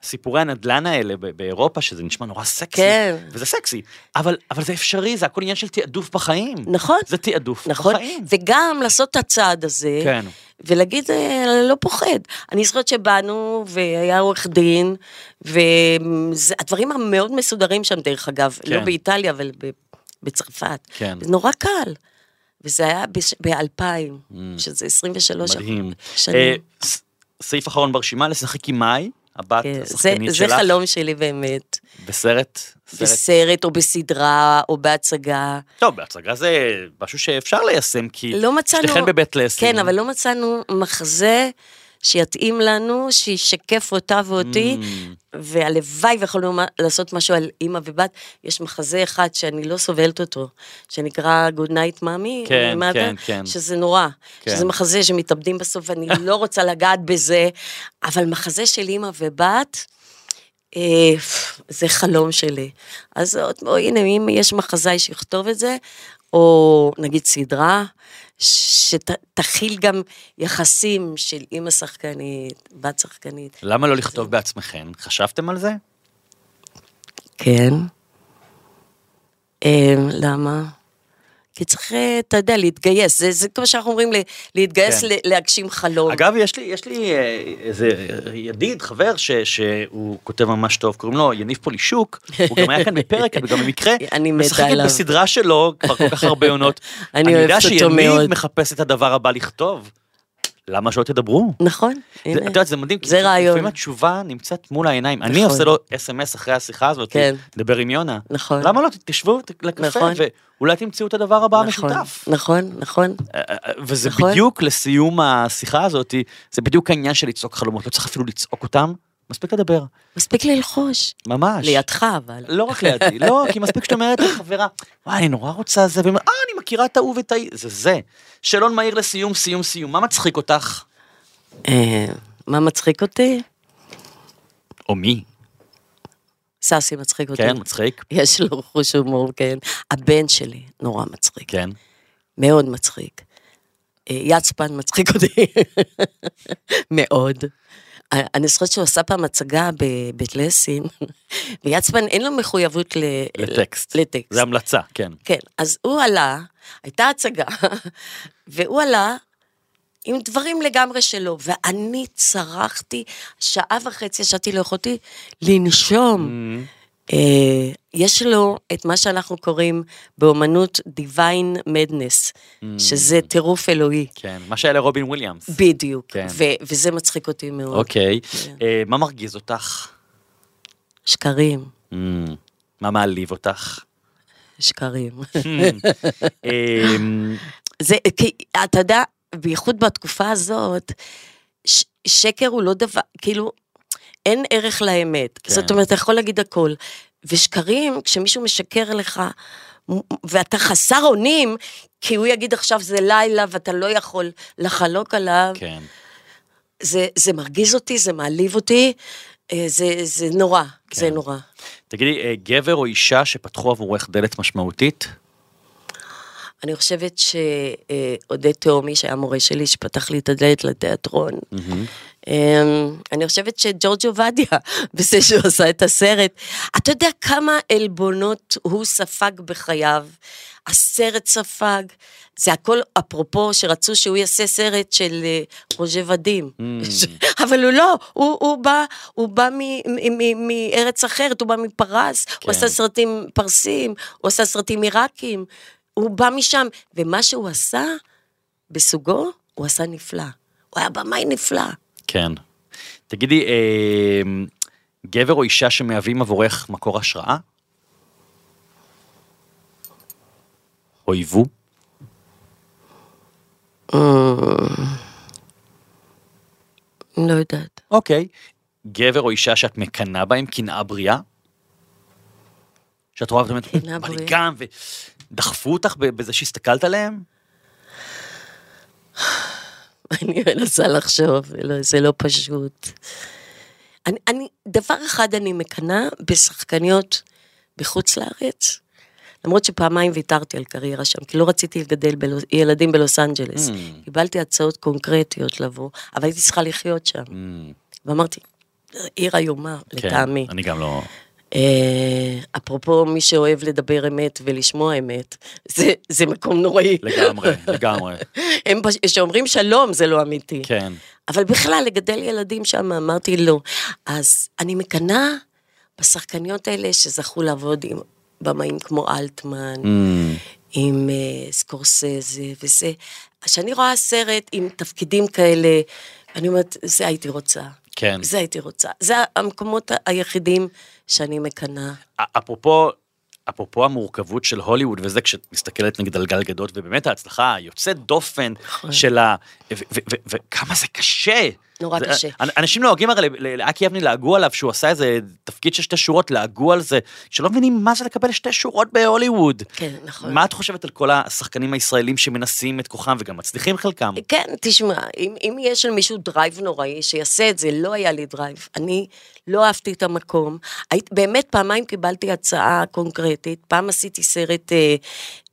שסיפורי הנדל"ן האלה באירופה, שזה נשמע נורא סקסי, כן. וזה סקסי, אבל, אבל זה אפשרי, זה הכל עניין של תעדוף בחיים. נכון. זה תעדוף נכון, בחיים. וגם לעשות את הצעד הזה, כן. ולהגיד, אה, לא פוחד. אני זוכרת שבאנו, והיה עורך דין, והדברים המאוד מסודרים שם, דרך אגב, כן. לא באיטליה, אבל בצרפת. כן. זה נורא קל. וזה היה ב-2000, שזה 23 Mm. מדהים. שנים. אה, ס- סעיף אחרון ברשימה, לשחק עם מאי, הבת כן, זה, השחקנית זה שלך, חלום שלי באמת. בסרט. סרט. בסרט או בסדרה או בהצגה. טוב, בהצגה זה משהו שאפשר ליישם, כי לא מצאנו... שתיכן בבית לסין. כן, אבל לא מצאנו מחזה שיתאים לנו, שישקף אותה ואותי, Mm. והלוואי ויכולנו לעשות משהו על אימא ובת. יש מחזה אחד שאני לא סובלת אותו, שנקרא Good Night Mommy, כן, Mother, כן, כן. שזה נורא. כן. שזה מחזה שמתאבדים בסוף, ואני לא רוצה לגעת בזה, אבל מחזה של אימא ובת, אה, זה חלום שלי. אז עוד, או, הנה, אם יש מחזאי שיכתוב את זה, או נגיד סדרה, שתכיל גם יחסים של אימא שחקנית, בת שחקנית. למה לא לכתוב בעצמכם? חשבתם על זה? כן. אה, למה? כי צריך, אה, אתה יודע, להתגייס. זה, זה כמו שאנחנו אומרים, להתגייס כן. להגשים חלום. אגב, יש לי, יש לי אה, איזה ידיד, חבר, ש, שהוא כותב ממש טוב, קוראים לו יניב פולישוק, הוא גם היה כאן בפרק, וגם במקרה, אני משחקת. בסדרה שלו כבר כל כך הרבה עונות. אני יודע אוהבת אותו שיניב מאוד. מחפש את הדבר הבא לכתוב. למה שלא תדברו? נכון, זה- הנה. את יודעת, זה מדהים, כי זה רעיון. לפעמים התשובה נמצאת מול העיניים. אני נכון. עושה לו אס.אם.אס אחרי השיחה הזאת, כן. דבר עם יונה. נכון. למה לא, תשבו לקפה, נכון. ואולי תמצאו את הדבר הבא נכון, המשותף. נכון, נכון. אה, אה, וזה נכון. בדיוק לסיום השיחה הזאת, זה בדיוק העניין של לצעוק חלומות, לא צריך אפילו לצעוק אותם, מספיק לדבר, מספיק ללחוש. ממש. לידך אבל. לא רק לידי, לא, כי מספיק שאת אומרת לחברה, וואי, אני נורא רוצה זה, והיא אומרת, אה, אני מכירה את ההוא ואת ההיא, זה זה. שאלון מהיר לסיום, סיום, סיום, מה מצחיק אותך? אה, מה מצחיק אותי? או מי? ססי מצחיק אותי. כן, מצחיק? יש לו חוש הומור, כן. הבן שלי נורא מצחיק. כן. מאוד מצחיק. אה, יצפן מצחיק אותי. מאוד. אני זוכרת שהוא עשה פעם הצגה בבית לסין, ויצפן אין לו מחויבות ל... לטקסט. לטקסט. זה המלצה, כן. כן, אז הוא עלה, הייתה הצגה, והוא עלה עם דברים לגמרי שלו, ואני צרחתי, שעה וחצי ישבתי לאחותי לנשום. אה, יש לו את מה שאנחנו קוראים באומנות Divine Madness, שזה טירוף אלוהי. כן, מה שהיה לרובין וויליאמס. בדיוק, כן. ו- וזה מצחיק אותי מאוד. אוקיי. כן. אה, מה מרגיז אותך? שקרים, Mm, מה מעליב אותך? שקרים. אמ, זה, כי אתה יודע, בייחוד בתקופה הזאת, ש- שקר הוא לא דבר, כאילו, אין ערך לאמת. כן. זאת אומרת, אתה יכול להגיד הכל. ושקרים, כשמישהו משקר לך, ואתה חסר אונים, כי הוא יגיד עכשיו זה לילה ואתה לא יכול לחלוק עליו, כן. זה, זה מרגיז אותי, זה מעליב אותי, אה, זה, זה נורא, כן. זה נורא. תגידי, אה, גבר או אישה שפתחו עבורך דלת משמעותית? אני חושבת שעודד תהומי, שהיה מורה שלי, שפתח לי את הדלת לתיאטרון, אמ, אני חושבת שג'ורג' עובדיה, בזה שהוא עשה את הסרט, אתה יודע כמה עלבונות הוא ספג בחייו? הסרט ספג, זה הכל אפרופו שרצו שהוא יעשה סרט של אה, רוז'ה ודים. אבל הוא לא, הוא, הוא בא, הוא בא מ- מ- מ- מארץ אחרת, הוא בא מפרס, כן. הוא עשה סרטים פרסים, הוא עשה סרטים עיראקים, הוא בא משם, ומה שהוא עשה בסוגו, הוא עשה נפלא. הוא היה במאי נפלא. כן. תגידי, אה, גבר או אישה שמהווים עבורך מקור השראה? או היוו? לא יודעת. אוקיי. גבר או אישה שאת מקנאה בהם, קנאה בריאה? שאת רואה ואת אומרת, קנאה בריאה. גם, ודחפו אותך בזה שהסתכלת עליהם? אני מנסה לחשוב, לא, זה לא פשוט. אני, אני, דבר אחד אני מקנאה בשחקניות בחוץ לארץ, למרות שפעמיים ויתרתי על קריירה שם, כי לא רציתי לגדל בלוס, ילדים בלוס אנג'לס. Mm. קיבלתי הצעות קונקרטיות לבוא, אבל הייתי צריכה לחיות שם. Mm, ואמרתי, עיר איומה, כן, לטעמי. אני גם לא... אה, אפרופו מי שאוהב לדבר אמת ולשמוע אמת, זה, זה מקום נוראי. לגמרי, לגמרי. הם שאומרים שלום זה לא אמיתי. כן. אבל בכלל, לגדל ילדים שם, אמרתי לא. אז אני מקנאה בשחקניות האלה שזכו לעבוד עם במאים כמו אלטמן, Mm, עם uh, סקורסזה וזה. כשאני רואה סרט עם תפקידים כאלה, אני אומרת, זה הייתי רוצה. כן. זה הייתי רוצה. זה המקומות היחידים שאני מקנאה. אפרופו, אפרופו המורכבות של הוליווד וזה, כשאת מסתכלת נגד על גל גדות, ובאמת ההצלחה היוצאת דופן נכון. של ה... וכמה זה קשה. נורא זה- קשה. אנ- אנשים נוהגים הרי, לאקי אבני לעגו עליו שהוא עשה איזה תפקיד של שתי שורות, לעגו על זה, שלא מבינים מה זה לקבל שתי שורות בהוליווד. כן, נכון. מה את חושבת על כל השחקנים הישראלים שמנסים את כוחם וגם מצליחים חלקם? כן, תשמע, אם, אם יש למישהו drive נוראי, שיעשה את זה, לא היה לי drive. אני לא אהבתי את המקום. היית, באמת פעמיים קיבלתי הצעה קונקרטית, פעם עשיתי סרט, אה,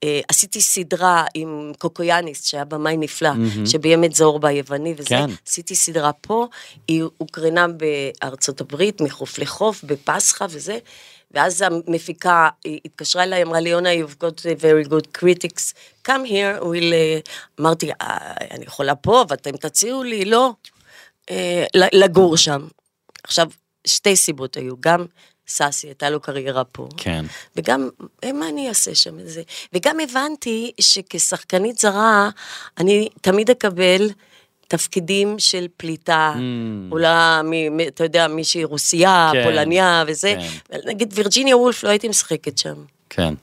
אה, עשיתי סדרה עם קוקויאניס, שהיה במאי נפלא, mm-hmm. שביים את זוהר ביווני וזה, כן. עשיתי סדרה פה, היא הוקרנה בארצות הברית, מחוף לחוף, בפסחא וזה. ואז המפיקה התקשרה אליי, אמרה לי, יונה, you've got very good critics, come here, we'll... אה, אמרתי, "אה, אני יכולה פה, ואתם תציעו לי, לא, אה, לגור שם. עכשיו, שתי סיבות היו, גם סאסי, הייתה לו קריירה פה, כן. וגם, אה, מה אני אעשה שם את זה? וגם הבנתי שכשחקנית זרה, אני תמיד אקבל תפקידים של פליטה, Mm. אולי, מ- מ- אתה יודע, מישהי רוסייה, כן, פולניה וזה. כן. נגיד וירג'יניה וולף, לא הייתי משחקת שם. כן.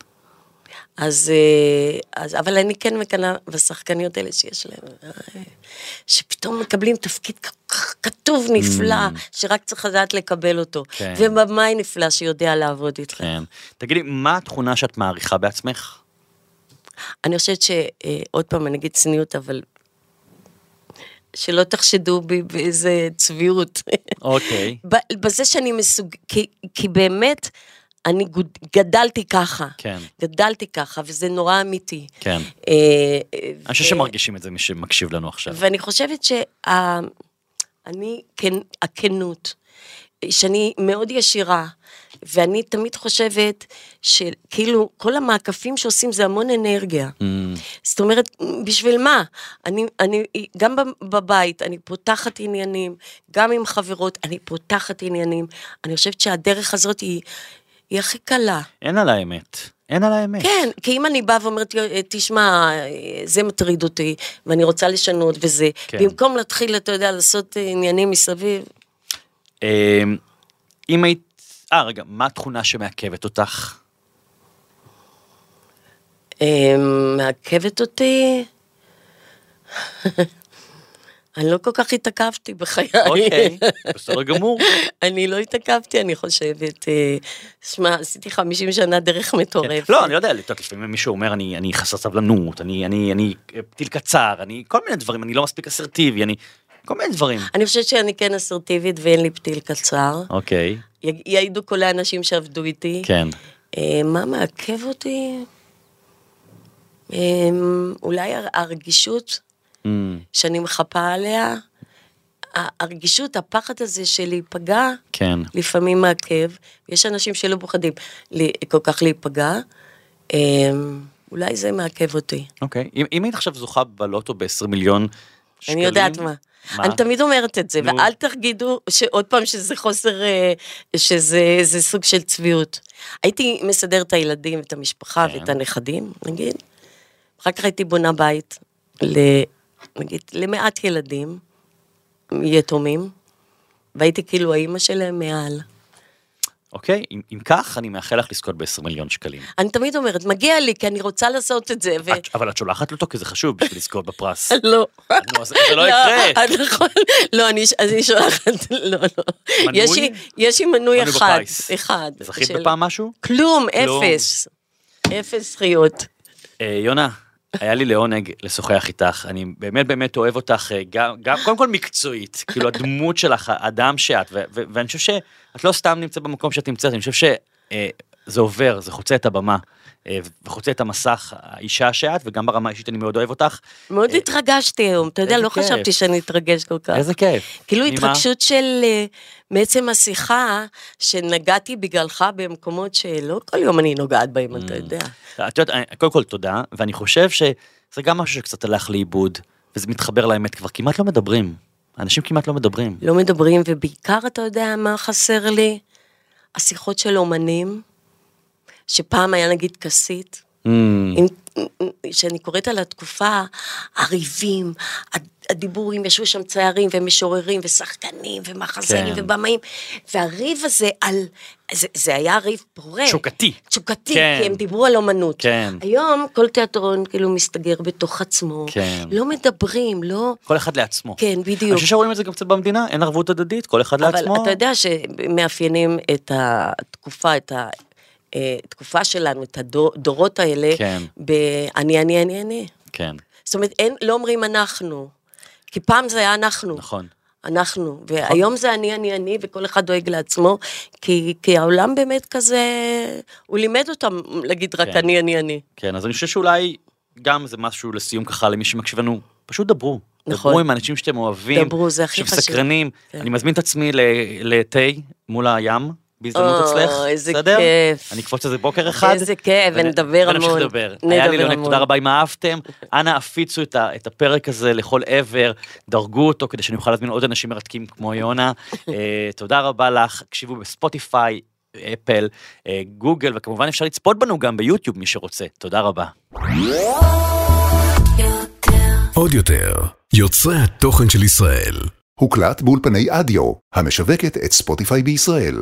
אז, אה, אז, אבל אני כן מקנאה בשחקניות האלה שיש להם, אה, שפתאום מקבלים תפקיד כתוב נפלא, שרק צריך לדעת לקבל אותו. Mm. כן. ובמאי נפלא שיודע לעבוד איתך. כן. תגידי, מה התכונה שאת מעריכה בעצמך? אני חושבת שעוד פעם, אני אגיד צניעות, אבל שלא תחשדו בי באיזה צביעות. אוקיי. ב- בזה שאני מסוג... כי, כי באמת, אני גדלתי ככה. כן. גדלתי ככה, וזה נורא אמיתי. כן. אה, אני חושב שמרגישים את זה מי שמקשיב לנו עכשיו. ואני חושבת שאני, כן, הכנות, שאני מאוד ישירה, ואני תמיד חושבת שכאילו כל המעקפים שעושים זה המון אנרגיה. Mm, זאת אומרת, בשביל מה? אני, אני, גם בב- בבית, אני פותחת עניינים, גם עם חברות, אני פותחת עניינים. אני חושבת שהדרך הזאת היא, היא הכי קלה. אין על האמת. אין על האמת. כן, כי אם אני באה ואומרת, תשמע, זה מטריד אותי, ואני רוצה לשנות וזה, כן. במקום להתחיל, אתה יודע, לעשות עניינים מסביב, אה, אם היית... אה, רגע, מה התכונה שמעכבת אותך? אה, מעכבת אותי. אני לא כל כך התעכבתי בחיי. אוקיי, בסדר גמור. אני לא התעכבתי, אני חושבת. אה, שמע, עשיתי 50 שנה דרך מטורפת. כן. לא, אני לא יודע, לפעמים מישהו אומר, אני חסר סבלנות, אני אני פתיל קצר, אני כל מיני דברים, אני לא מספיק אסרטיבי, אני... כל מיני דברים. אני חושבת שאני כן אסרטיבית ואין לי פתיל קצר. אוקיי, יעידו כל האנשים שעבדו איתי. כן. אה, מה מעכב אותי? אה, אולי הר- הרגישות Mm, שאני מחפה עליה, הרגישות, הפחד הזה של להיפגע, כן. לפעמים מעכב. יש אנשים שלא פוחדים כל כך להיפגע. אה, אולי זה מעכב אותי. אוקיי. אם אם היית עכשיו זוכה בלוטו ב-20 מיליון שקלים... אני יודעת מה. מה? אני תמיד אומרת את זה, נו. ואל תגידו שעוד פעם שזה חוסר, אה, שזה זה סוג של צביעות. הייתי מסדר את הילדים, את המשפחה כן. ואת הנכדים, נגיד. אחר כך הייתי בונה בית, נגיד, למעט ילדים, יתומים, והייתי כאילו האימא שלהם מעל. אוקיי, אם אם כך, אני מאחל לך לזכות ב-20 מיליון שקלים. אני תמיד אומרת, מגיע לי, כי אני רוצה לעשות את זה, ו... את- אבל את שולחת אותו כי זה חשוב בשביל לזכות בפרס. לא. נו, אז זה לא יקרה. את נכון, לא, אני אני שולחת, לא, לא. מנוי? יש לי- יש לי מנוי מנוי אחד, בפיס. אחד. זכית של- בפעם משהו? כלום, כלום. אפס. אפס זכיות. אה, יונה, היה לי לעונג לשוחח איתך, אני באמת באמת אוהב אותך, אה, גם, גם קודם כל מקצועית, כאילו הדמות שלך, האדם שאת, ו- ו- ואני חושב שאת לא סתם נמצאת במקום שאת נמצאת, אני חושב שזה עובר, זה חוצה את הבמה, אה, וחוצה את המסך, האישה שאת, וגם ברמה האישית אני מאוד אוהב אותך. מאוד התרגשתי היום, אתה יודע, לא כיף. חשבתי שאני אתרגש כל כך. איזה כיף. כאילו ממה? התרגשות של, אה, מעצם השיחה, שנגעתי בגללך במקומות שלא כל יום אני נוגעת בהם, Mm. אתה יודע. את יודעת, קודם כל תודה, ואני חושב שזה גם משהו שקצת הלך לאיבוד, וזה מתחבר לאמת, כבר כמעט לא מדברים. אנשים כמעט לא מדברים. לא מדברים, ובעיקר, אתה יודע מה חסר לי? השיחות של אומנים, שפעם היה נגיד כסית, Mm, שאני קוראת על התקופה, הריבים, הד- הדיבורים, ישבו שם ציירים ומשוררים ושחקנים ומחזאים כן. ובמאים, והריב הזה על, זה, זה היה ריב פורה. תשוקתי. תשוקתי, כן. כי הם דיברו על אומנות. כן. היום כל תיאטרון כאילו מסתגר בתוך עצמו. כן. לא מדברים, לא... כל אחד לעצמו. כן, אני בדיוק. חושב שרואים את זה גם קצת במדינה, אין ערבות הדדית, כל אחד אבל לעצמו. אתה יודע שמאפיינים את התקופה, את התקופה שלנו, את הדורות האלה, כן. ב"אני, אני, אני, אני". כן, זאת אומרת, אין, לא אומרים אנחנו, כי פעם זה היה אנחנו. נכון. אנחנו, והיום זה אני, אני, אני, וכל אחד דואג לעצמו, כי, כי העולם באמת כזה, הוא לימד אותם להגיד רק כן. אני, אני, אני. כן, אז אני חושב שאולי גם זה משהו לסיום ככה למי שמקשיב לנו, פשוט דברו. נכון. דברו עם האנשים שאתם אוהבים. דברו, זה הכי חשוב. שמסקרנים. כן. אני מזמין את עצמי לתה מול הים, בהזדמנות או, אצלך. איזה בסדר? כיף. אני אקפוץ על זה בוקר אחד. איזה כיף, ונ- ונדבר ונמשיך המון. לדבר. נדבר היה לי לעונג. תודה רבה אם אהבתם. אנא הפיצו את ה- את הפרק הזה לכל עבר, דרגו אותו כדי שאני אוכל להזמין עוד אנשים מרתקים כמו יונה. אה, תודה רבה לך, הקשיבו בספוטיפיי. אפל, אה, גוגל, וכמובן אפשר לצפות בנו גם ביוטיוב, מי שרוצה. תודה רבה. עוד יותר, יוצרי התוכן של ישראל. הוקלט באולפני אדיו, המשווקת את ספוטיפיי בישראל.